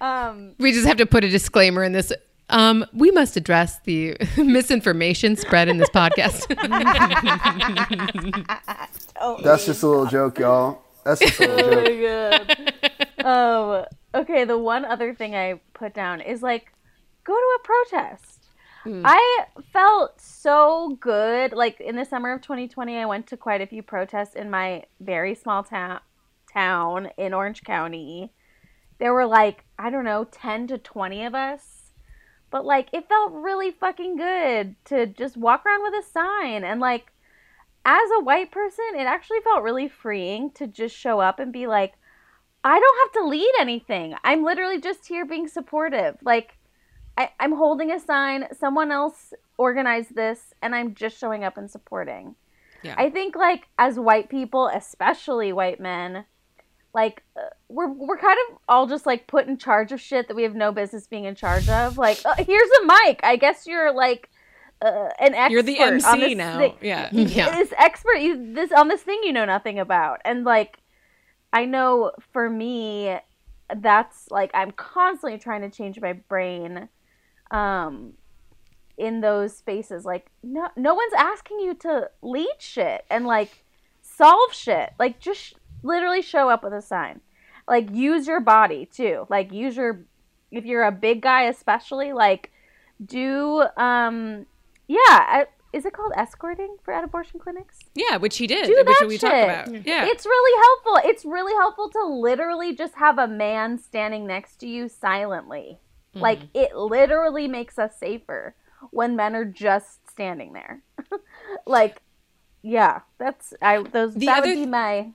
no! um, We just have to put a disclaimer in this. Um, we must address the misinformation spread in this podcast. oh, That's just a little joke, y'all. That's just a little joke. oh, okay. The one other thing I put down is like, go to a protest. Hmm. I felt so good. Like in the summer of 2020, I went to quite a few protests in my very small town town in Orange County. There were like, I don't know, 10 to 20 of us. But like it felt really fucking good to just walk around with a sign and like as a white person, it actually felt really freeing to just show up and be like, I don't have to lead anything. I'm literally just here being supportive. Like, I, I'm holding a sign. Someone else organized this, and I'm just showing up and supporting. Yeah. I think, like, as white people, especially white men, like, uh, we're, we're kind of all just, like, put in charge of shit that we have no business being in charge of. Like, uh, here's a mic. I guess you're, like, uh, an expert. You're the on MC this now. thing Yeah. Yeah. this expert you this on this thing you know nothing about and like i know for me that's like i'm constantly trying to change my brain um in those spaces like no no one's asking you to lead shit and like solve shit like just sh- literally show up with a sign like use your body too like use your if you're a big guy especially like do um yeah I, is it called escorting for at abortion clinics Yeah, which he did, do which that we shit. talked about. Yeah. It's really helpful. It's really helpful to literally just have a man standing next to you silently. Mm-hmm. Like it literally makes us safer when men are just standing there. like yeah, that's I those The that other would be my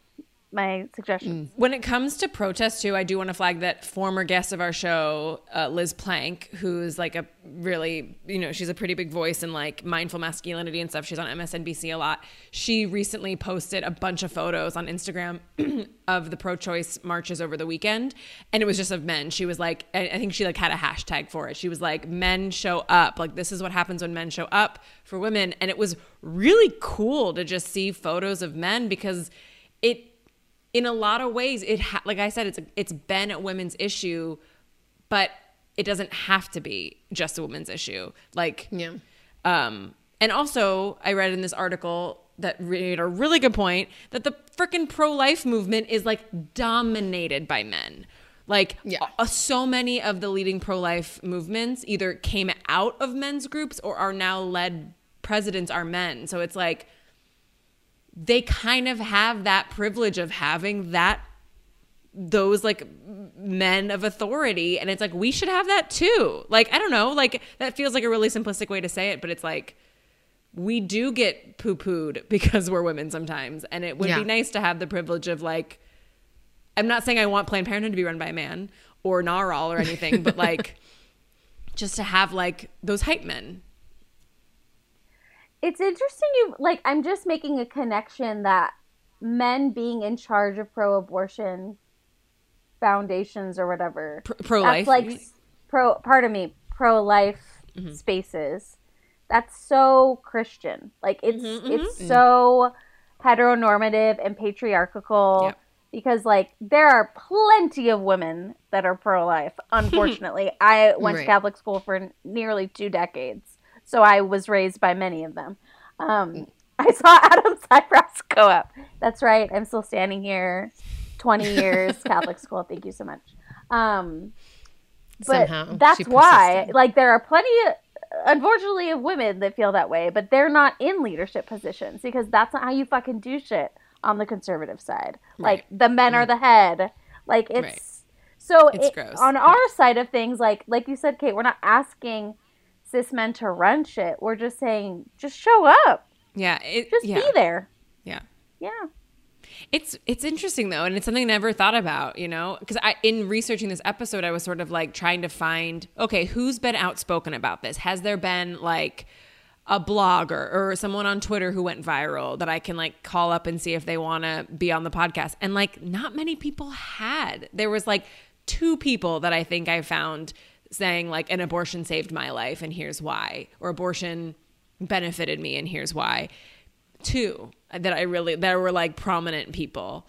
my suggestion. When it comes to protest too, I do want to flag that former guest of our show, uh, Liz Plank, who's like a really, you know, she's a pretty big voice in like mindful masculinity and stuff. She's on MSNBC a lot. She recently posted a bunch of photos on Instagram of the pro-choice marches over the weekend, and it was just of men. She was like, I think she like had a hashtag for it. She was like, "Men show up." Like this is what happens when men show up for women, and it was really cool to just see photos of men because it in a lot of ways it ha- like i said it's it's been a women's issue but it doesn't have to be just a women's issue like Yeah. um and also i read in this article that made a really good point that the freaking pro-life movement is like dominated by men like Yeah. uh, so many of the leading pro-life movements either came out of men's groups or are now led presidents are men so it's like they kind of have that privilege of having that those like men of authority and it's like we should have that too like i don't know like that feels like a really simplistic way to say it but it's like we do get poo-pooed because we're women sometimes and it would Yeah. be nice to have the privilege of like i'm not saying i want planned parenthood to be run by a man or NARAL or anything but like just to have like those hype men it's interesting you like i'm just making a connection that men being in charge of pro-abortion foundations or whatever Pro- pro-life, that's like you mean? s- pro pardon me pro-life Mm-hmm. spaces that's so christian like it's Mm-hmm, it's so heteronormative and patriarchal Yep. because like there are plenty of women that are pro-life unfortunately i went Right. to catholic school for nearly two decades so i was raised by many of them. Um, i saw adam's eyebrows go up. That's right. I'm still standing here. 20 years catholic school. Thank you so much. Um, but Somehow, that's why like there are plenty unfortunately of women that feel that way but they're not in leadership positions because that's not how you fucking do shit on the conservative side. Like the men are the head. Like it's Right. so It's it- gross. on our side of things like like you said kate we're not asking cis men to run shit. We're just saying just show up. Yeah it, just yeah. be there. Yeah. Yeah. It's it's interesting though, and it's something I never thought about, you know, because I in researching this episode, I was sort of like trying to find, okay, who's been outspoken about this? Has there been like a blogger or someone on Twitter who went viral that I can like call up and see if they want to be on the podcast? And like, not many people had. There was like two people that I think I found saying like an abortion saved my life and here's why, or abortion benefited me and here's why two that I really that were like prominent people,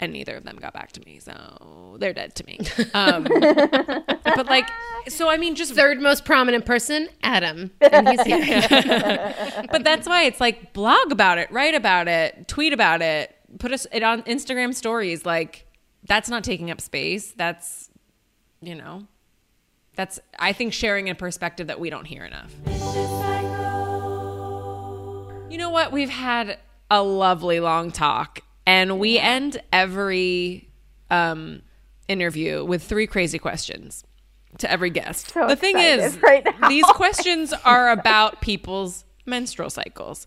and neither of them got back to me, so they're dead to me. Um, but like, so I mean, just Third most prominent person, Adam. And he's here. but that's why it's like blog about it, write about it, tweet about it, put us it on Instagram stories. Like that's not taking up space. That's you know, that's I think sharing a perspective that we don't hear enough. You know what? We've had a lovely long talk, and we end every um, interview with three crazy questions to every guest. So the thing is, right these questions are about people's menstrual cycles.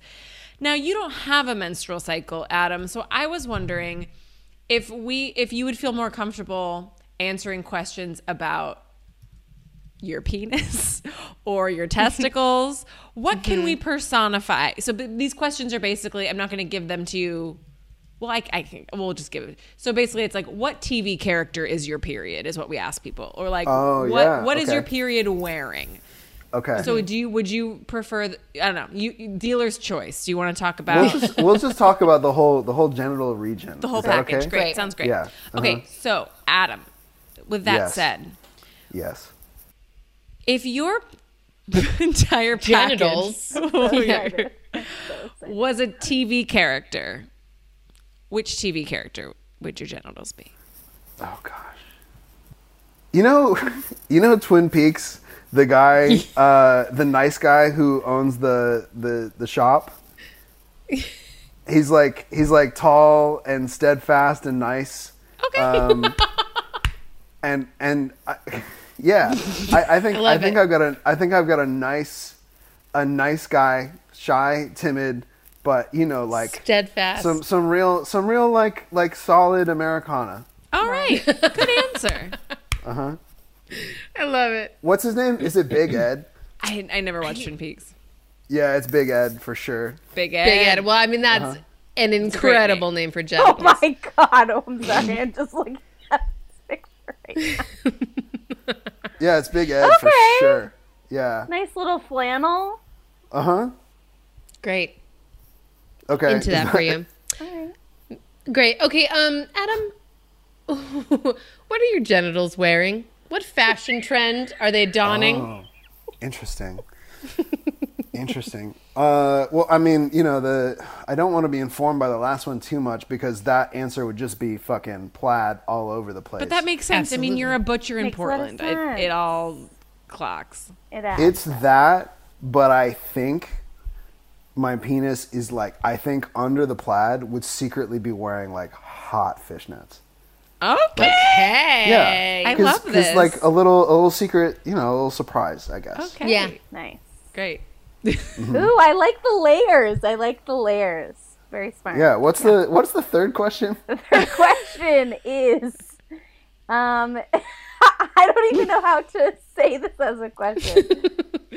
Now, you don't have a menstrual cycle, Adam, so I was wondering if we if you would feel more comfortable answering questions about your penis or your testicles what can we personify so b- these questions are basically i'm not going to give them to you well I, I can we'll just give it so basically it's like what tv character is your period is what we ask people or like Oh, what yeah, what is okay. your period wearing Okay. so do you would you prefer th- i don't know you you- dealer's choice do you want to talk about we'll just we'll just talk about the whole the whole genital region. the whole Is package okay? great sounds great Yeah, okay uh-huh. so adam with that Yes. said Yes. If your entire package Genitals. was a TV character, which TV character would your genitals be? Oh gosh. You know, you know Twin Peaks, the guy, uh, the nice guy who owns the the the shop. He's like he's like tall and steadfast and nice. Okay. Um, and and I, yeah, I, I think I, love think it. I've got a I think I've got a nice a nice guy, shy, timid, but you know like Steadfast. some some real some real like like solid Americana. All right. Good answer. Uh huh. I love it. What's his name? Is it Big Ed? I, I never watched Twin Peaks. Yeah, it's Big Ed for sure. Big Ed. Big Ed. Well, I mean, that's Uh-huh. an incredible name for Jeff. oh genitals. my god oh, i'm sorry i'm just looking at this picture right now. Yeah, it's Big Ed for sure. Yeah. nice little flannel Uh huh. Great. Okay. Into that for you. Great. Okay, um, Adam, what are your genitals wearing? What fashion trend are they donning? Oh, interesting. interesting. Uh, well, I mean, you know, the I don't want to be informed by the last one too much because that answer would just be fucking plaid all over the place. But that makes sense. I mean, you're a butcher in Makes a lot of Portland. It, it all clocks. it is. It's that, but I think my penis is like I think under the plaid would secretly be wearing like hot fishnets. Okay. Hey. Yeah, I love love 'cause, this. like a little, a little secret, you know, a little surprise, I guess. Okay. Yeah. Nice. Great. Ooh, I like the layers. I like the layers. Very smart. Yeah. What's the What's the third question? The third question is, um, I don't even know how to say this as a question.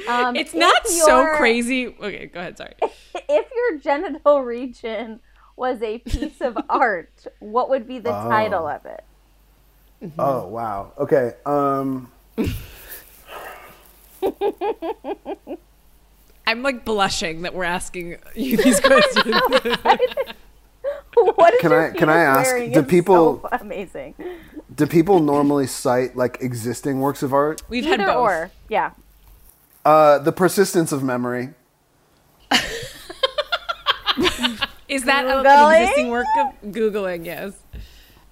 Um, It's if not so crazy. Okay, go ahead. Sorry. If your genital region was a piece of art, what would be the title of it? Oh wow. Okay. Um. I'm like blushing that we're asking you these questions. What is Can your I- can I ask, do people- so amazing? Do people normally cite like existing works of art? We've had Either both. or, yeah. Uh, the persistence of memory. Is that a- an existing work of googling? Yes.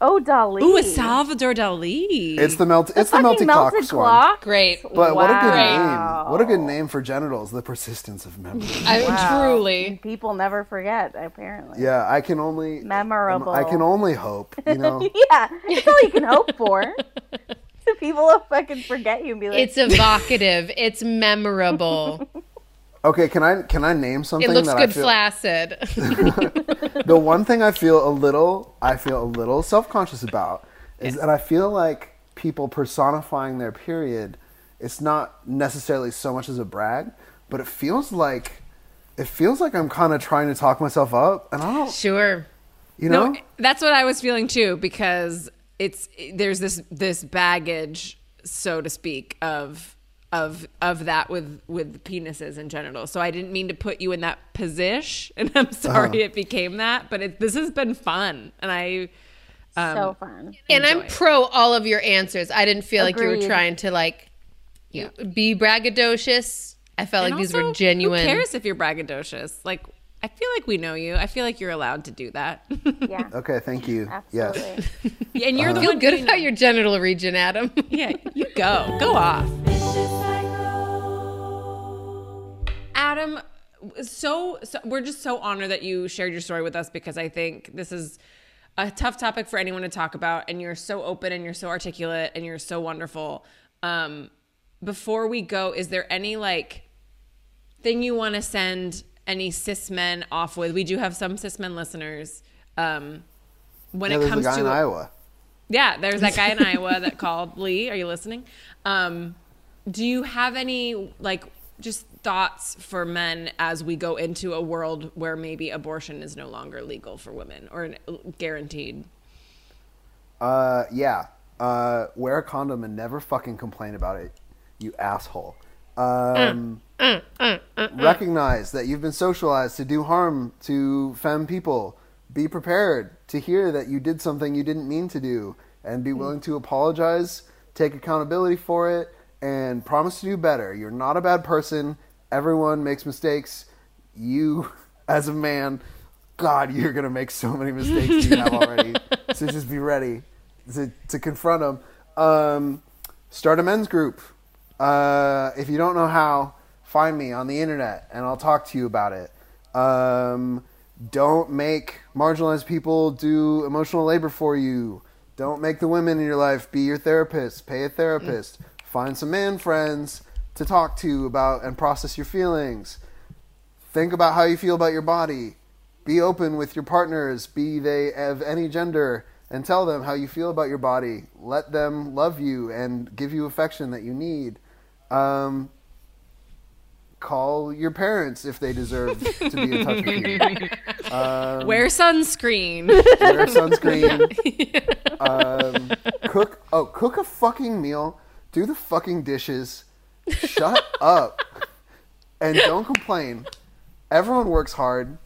Oh, Dali. Ooh, a Salvador Dali. It's the melt. It's the Fucking melted, melted clocks one. clock. Great. But what a good name! What a good name for genitals. The persistence of memory. I Wow. truly. People never forget, apparently. Yeah, I can only Memorable. I can only hope. You know. Yeah, that's all you can hope for. So people will fucking forget you and be like, It's evocative. it's memorable. Okay, can I can I name something It looks that good feel? flaccid. the one thing I feel a little I feel a little self conscious about is that I feel like people personifying their period. It's not necessarily so much as a brag, but it feels like it feels like I'm kind of trying to talk myself up, and I don't. sure. You know. No, that's what I was feeling too because it's there's this this baggage, so to speak, of of of that with with penises and genitals. So I didn't mean to put you in that position, and I'm sorry Uh-huh. it became that. But it, this has been fun, and I so fun. And I'm it. pro all of your answers. I didn't feel like you were trying to like you- be braggadocious. I felt like and these were genuine. Who cares if you're braggadocious? Like I feel like we know you. I feel like you're allowed to do that. Yeah, Okay, thank you. Yes. absolutely. and you're the Feel one good doing about it. your genital region, Adam. Yeah, you go. Go off. Adam, so, so we're just so honored that you shared your story with us because I think this is a tough topic for anyone to talk about, and you're so open and you're so articulate and you're so wonderful. Um, before we go, is there any like thing you want to send any cis men off with? We do have some cis men listeners. Um, when Yeah, it comes guy to in Iowa. yeah, there's that guy in Iowa that called Lee. Are you listening? Um, do you have any like just thoughts for men as we go into a world where maybe abortion is no longer legal for women or guaranteed? Uh, yeah. Uh, wear a condom and never fucking complain about it, you asshole. Um, mm, mm, mm, recognize that you've been socialized to do harm to femme people. Be prepared to hear that you did something you didn't mean to do, and be willing to apologize, take accountability for it, and promise to do better. You're not a bad person. Everyone makes mistakes. You, as a man, God, you're gonna make so many mistakes you have already. so just be ready to, to confront them. Um, start a men's group. Uh, if you don't know how, find me on the internet and I'll talk to you about it. Um, don't make marginalized people do emotional labor for you. Don't make the women in your life be your therapist. Pay a therapist. Find some man friends to talk to about and process your feelings. Think about how you feel about your body. Be open with your partners, be they of any gender, and tell them how you feel about your body. Let them love you and give you affection that you need. Um, call your parents if they deserve to be in touch with you. Wear sunscreen. Wear sunscreen. um, cook. Oh, cook a fucking meal. Do the fucking dishes. Shut up. And don't complain. Everyone works hard.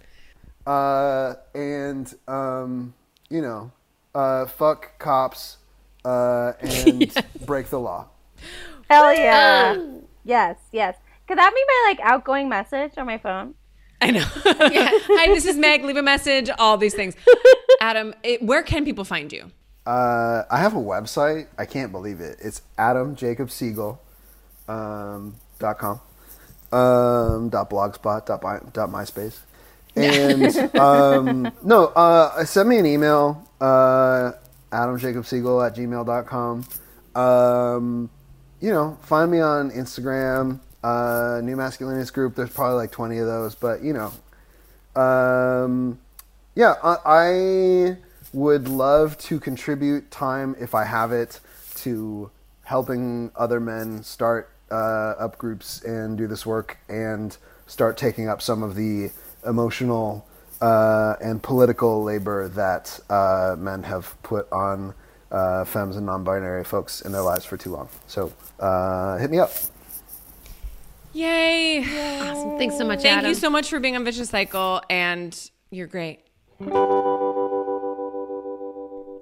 Uh, and um, you know, uh, fuck cops. Uh, and break the law. Hell yeah. yes, yes. Could that be my like outgoing message on my phone? I know. Hi, this is Meg. Leave a message. All these things. Adam, it, where can people find you? Uh, I have a website. I can't believe it. It's adamjacobsiegel um, dot com um, dot blogspot dot, my, dot myspace and um, no uh, send me an email uh, adamjacobsiegel at gmail.com. Um, you know, find me on Instagram, uh, New Masculinist Group. There's probably like 20 of those, but you know, um, yeah, I, I would love to contribute time if I have it to helping other men start uh, up groups and do this work and start taking up some of the emotional uh, and political labor that uh, men have put on uh, femmes and non-binary folks in their lives for too long. So uh, hit me up. Yay. Awesome. Thanks so much, Thank Adam. you so much for being on Vicious Cycle, and you're great.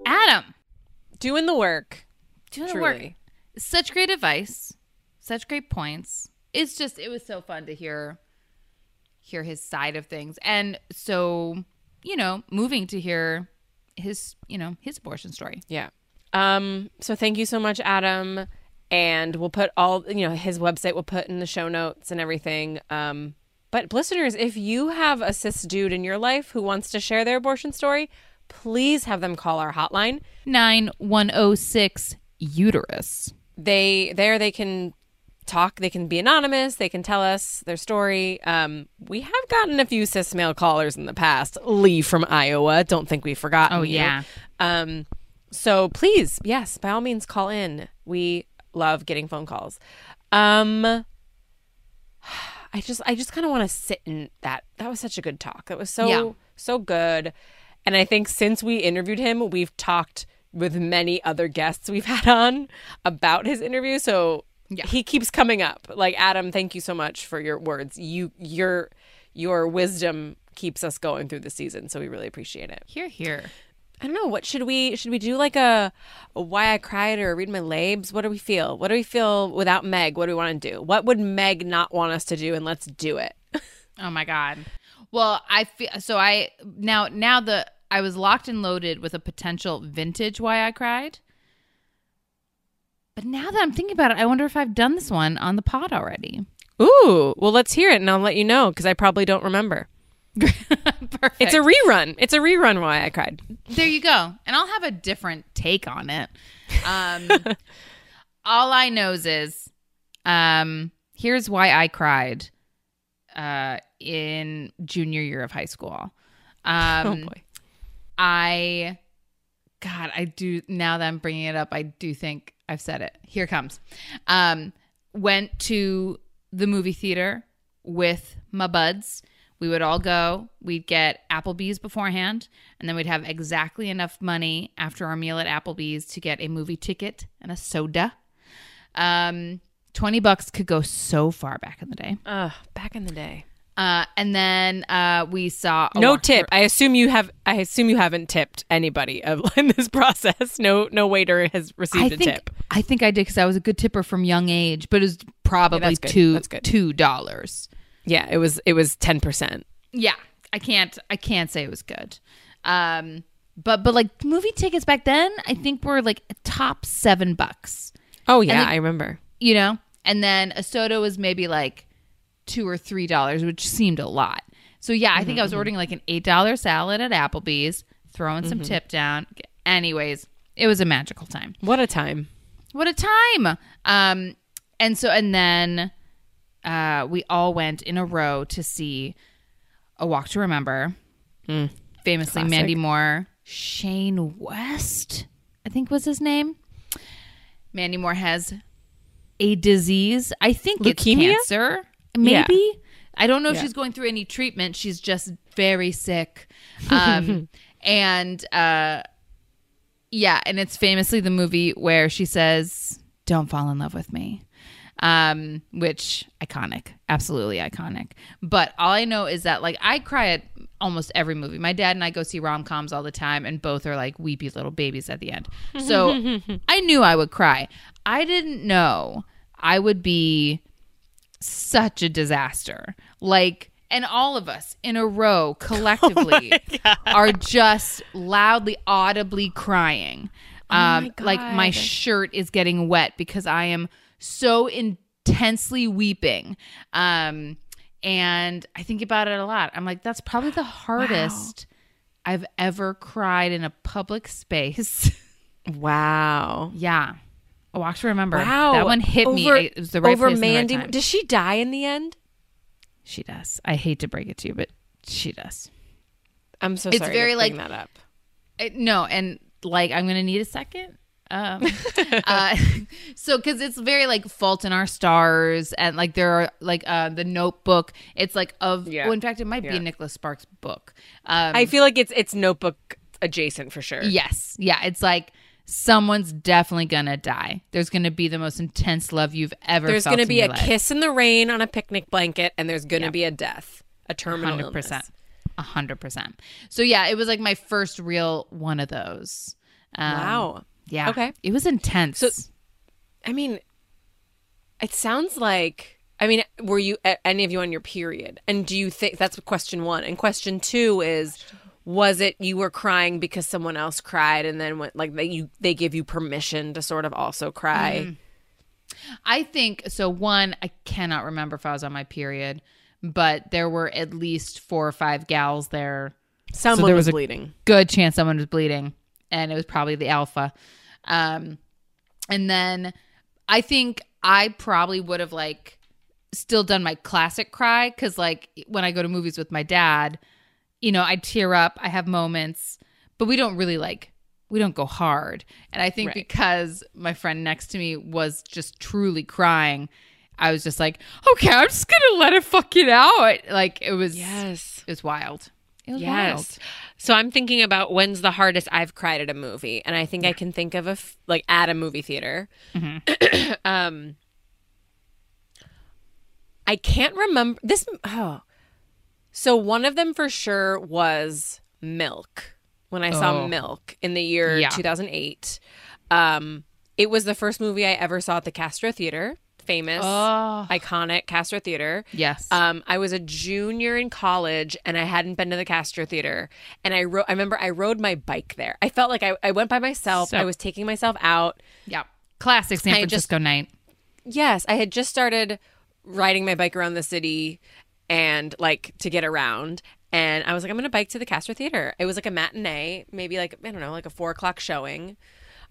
Adam, Doing the work. doing the work. Such great advice, such great points. It's just it was so fun to hear hear his side of things, and so you know, moving to hear his you know his abortion story. Yeah. Um, so thank you so much, Adam. And we'll put all you know, his website we'll put in the show notes and everything. Um, but listeners, if you have a cis dude in your life who wants to share their abortion story, please have them call our hotline. Nine one zero six uterus. They there they can talk, they can be anonymous, they can tell us their story. Um, we have gotten a few cis male callers in the past. Lee from Iowa. Don't think we've forgotten. Oh, you. yeah. Um, so please, yes, by all means, call in. We love getting phone calls. Um, I just, I just kind of want to sit in that. That was such a good talk. That was so, Yeah. so good. And I think since we interviewed him, we've talked with many other guests we've had on about his interview. So Yeah. he keeps coming up. Like Adam, thank you so much for your words. You, your, your wisdom keeps us going through the season. So we really appreciate it. Here, here. I don't know. What should we should we do like a, a why I cried or read my labes? What do we feel? What do we feel without Meg? What do we want to do? What would Meg not want us to do? And let's do it. Oh my god. Well, I feel so. I now now the I was locked and loaded with a potential vintage why I cried. But now that I'm thinking about it, I wonder if I've done this one on the pod already. Ooh, well, let's hear it, and I'll let you know because I probably don't remember. Perfect. It's a rerun. It's a rerun. Why I cried. there you go, and I'll have a different take on it. Um, all I knows is, um, here's why I cried, uh, in junior year of high school. Um, oh boy. I, God, I do. Now that I'm bringing it up, I do think I've said it. Here it comes. Um, went to the movie theater with my buds. We would all go. We'd get Applebee's beforehand, and then we'd have exactly enough money after our meal at Applebee's to get a movie ticket and a soda. Um, twenty bucks could go so far back in the day. Ugh, back in the day. Uh, and then uh, we saw No tip. I assume you have. I assume you haven't tipped anybody in this process. No, no waiter has received I a think tip. I think I did because I was a good tipper from young age, but it was probably that's good. two That's good. two dollars. Yeah, it was. It was ten percent. Yeah, I can't I can't say it was good. Um, but but like movie tickets back then, I think were like top seven bucks. Oh yeah, then- I remember. You know, and then a soda was maybe like two or three dollars, which seemed a lot. So yeah, I think I was ordering like an eight dollar salad at Applebee's, throwing some tip down. Anyways, it was a magical time. What a time. What a time. Um and so and then uh we all went in a row to see A Walk to Remember. Famously Classic. Mandy Moore, Shane West, I think was his name. Mandy Moore has a disease. I think Leukemia? it's cancer. Yeah. Maybe. I don't know if Yeah. she's going through any treatment. She's just very sick. Um and uh yeah, and it's famously the movie where she says, "Don't fall in love with me," um, which iconic, absolutely iconic. But all I know is that like I cry at almost every movie. My dad and I go see rom coms all the time, and both are like weepy little babies at the end. So I knew I would cry. I didn't know I would be such a disaster. Like, and all of us in a row collectively are just loudly, audibly crying. Um, my like my shirt is getting wet because I am so intensely weeping. Um, and I think about it a lot. I'm like, that's probably the hardest I've ever cried in a public space. Wow. Yeah. A Walk to Remember. Wow. That one hit me. It was the right over place and the right Mandy. Does she die in the end? She does. I hate to break it to you, but she does. I'm so It's sorry. very, to like- that up. I- no, and like I'm gonna need a second. Um, uh, so because it's very like Fault in Our Stars, and like there are like uh, the Notebook. It's like of. Yeah. Well, in fact, it might be a Nicholas Sparks book. Um, I feel like it's it's Notebook adjacent for sure. Yes. Yeah. It's like someone's definitely gonna die. There's gonna be the most intense love you've ever. There's going to be a kiss in the rain on a picnic blanket, and there's going to be a death, a terminal Hundred percent. illness. A hundred percent. So yeah, it was like my first real one of those. Um, Wow. Yeah. Okay. It was intense. So- I mean, it sounds like. I mean, were you any of you on your period? And do you think that's question one? And question two is, was it you were crying because someone else cried, and then went like they you they give you permission to sort of also cry? Mm-hmm. I think so. One, I cannot remember if I was on my period, but there were at least four or five gals there. Someone there was, was a- bleeding. Good chance someone was bleeding, and it was probably the alpha. Um, and then I think I probably would have like still done my classic cry because like when I go to movies with my dad, you know, I tear up. I have moments, but we don't really like we don't go hard. And I think Right. because my friend next to me was just truly crying, I was just like, okay, I'm just gonna let it fuck it out. Like it was, Yes. it was wild. Was wild. Yes. So I'm thinking about when's the hardest I've cried at a movie, and I think I can think of a f- like at a movie theater. um, I can't remember this. Oh, so one of them for sure was Milk. When I saw Oh. Milk in the year Yeah. 2008, um, it was the first movie I ever saw at the Castro Theater, famous, Oh. iconic Castro Theater. Yes. Um, I was a junior in college and I hadn't been to the Castro Theater. And I ro- I remember I rode my bike there. I felt like I, I went by myself. So- I was taking myself out. yeah. Classic San I just- Francisco night. Yes, I had just started riding my bike around the city and like to get around. And I was like, I'm going to bike to the Castro Theater. It was like a matinee, maybe like, I don't know, like a four o'clock showing.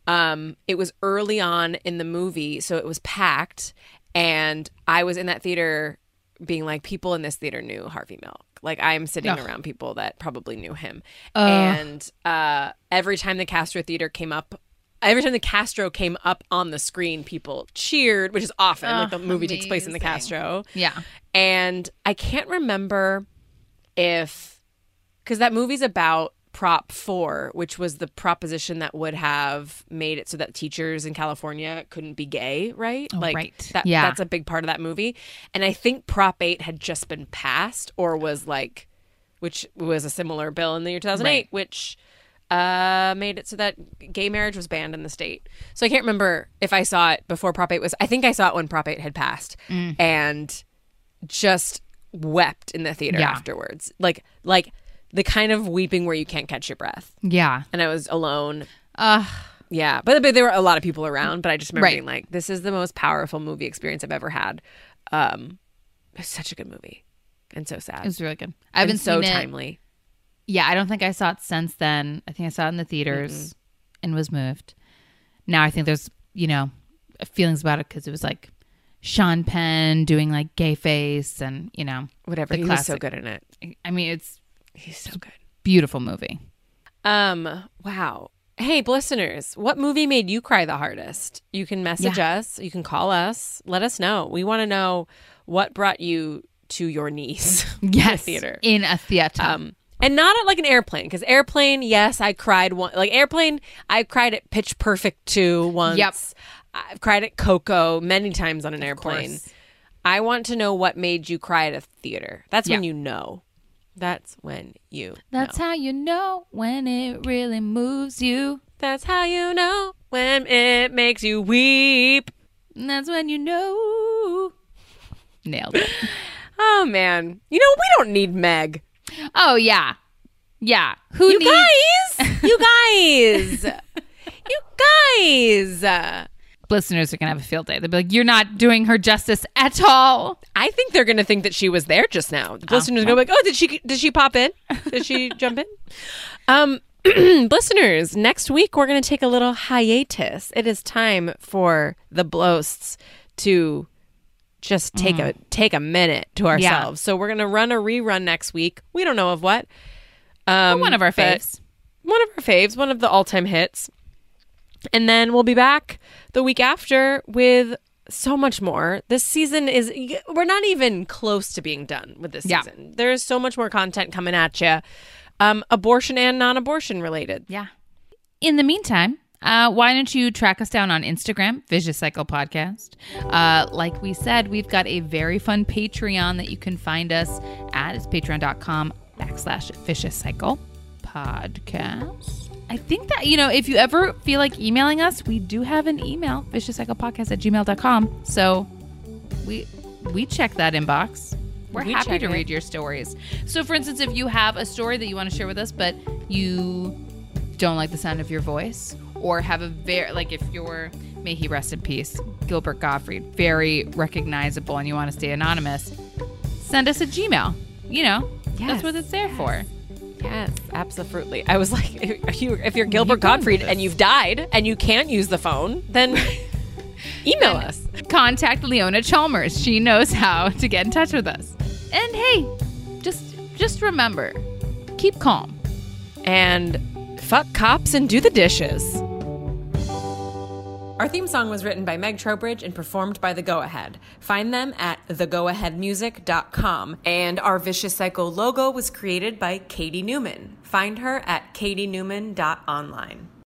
Um, it was early on in the movie, so it was packed. And I was in that theater being like, people in this theater knew Harvey Milk. Like, I'm sitting Ugh. around people that probably knew him. Ugh. and uh, every time the Castro Theater came up, every time the Castro came up on the screen, people cheered, which is often like the movie takes place in the. Castro. Yeah. And I can't remember if because that movie's about Prop 4, which was the proposition that would have made it so that teachers in California couldn't be gay, right? Oh, like right. that Yeah. that's a big part of that movie. And I think Prop 8 had just been passed or was like which was a similar bill in the year 2008 Right. which uh, made it so that gay marriage was banned in the state. So I can't remember if I saw it before Prop 8 was I think I saw it when Prop 8 had passed Mm. and just wept in the theater Yeah. afterwards. Like like the kind of weeping where you can't catch your breath. Yeah. And I was alone. Uh, Yeah, but, but there were a lot of people around, but I just remember Right. being like this is the most powerful movie experience I've ever had. Um it's such a good movie and so sad. it was really good. I haven't and so seen it. timely. Yeah, I don't think I saw it since then. I think I saw it in the theaters and was moved. Now I think there's, you know, feelings about it because it was like Sean Penn doing like gay face and, you know, Whatever. The he was so good in it. I mean, it's He's so good. beautiful movie. Um, wow. Hey, listeners, what movie made you cry the hardest? You can message us, you can call us, let us know. We want to know what brought you to your knees in the Yes. theater. In a theater. Um, and not at like an airplane, because airplane, yes, I cried one. Like airplane, I cried at Pitch Perfect 2 once. Yep. I've cried at Coco many times on an airplane. course. I want to know what made you cry at a theater. That's when you know. That's when you That's know. how you know when it really moves you. That's how you know when it makes you weep. And that's when you know. Nailed it. Oh man. You know, we don't need Meg. oh, yeah. Yeah. Who You needs guys! you guys! you guys! Listeners are going to have a field day? They'll be like, you're not doing her justice at all. I think they're gonna think that she was there just now. The listeners are gonna be like, "Oh, did she? Did she pop in? Did she jump in?" Um, listeners, next week we're going to take a little hiatus. It is time for the Blosts to just take a take a minute to ourselves. So we're going to run a rerun next week. We don't know of what. Um, one of our faves. One of our faves, one of the all-time hits. And then we'll be back the week after with so much more. This season is we're not even close to being done with this Yeah. season. There is so much more content coming at you. Um, abortion and non-abortion related. Yeah. In the meantime, uh, why don't you track us down on Instagram, Vicious Cycle Podcast? Uh, like we said, we've got a very fun Patreon that you can find us at. It's patreon.com backslash Vicious Cycle Podcast. I think that, you know, if you ever feel like emailing us, we do have an email, Vicious Cycle Podcast at gmail.com. So we we check that inbox. We're We happy to it. read your stories. So, for instance, if you have a story that you want to share with us, but you don't like the sound of your voice, or have a very like if you're may he rest in peace, Gilbert Gottfried, very recognizable, and you want to stay anonymous, send us a Gmail. You know, that's what it's there for. Yes, absolutely. I was like, if, you, if you're Gilbert with Gottfried and you've died and you can't use the phone, then email us. Contact Leona Chalmers. She knows how to get in touch with us. And hey, just just remember, keep calm. and fuck cops and do the dishes. Our theme song was written by Meg Trowbridge and performed by The Go Ahead. Find them at thegoaheadmusic.com. And our Vicious Cycle logo was created by Katie Newman. Find her at katienewman.online.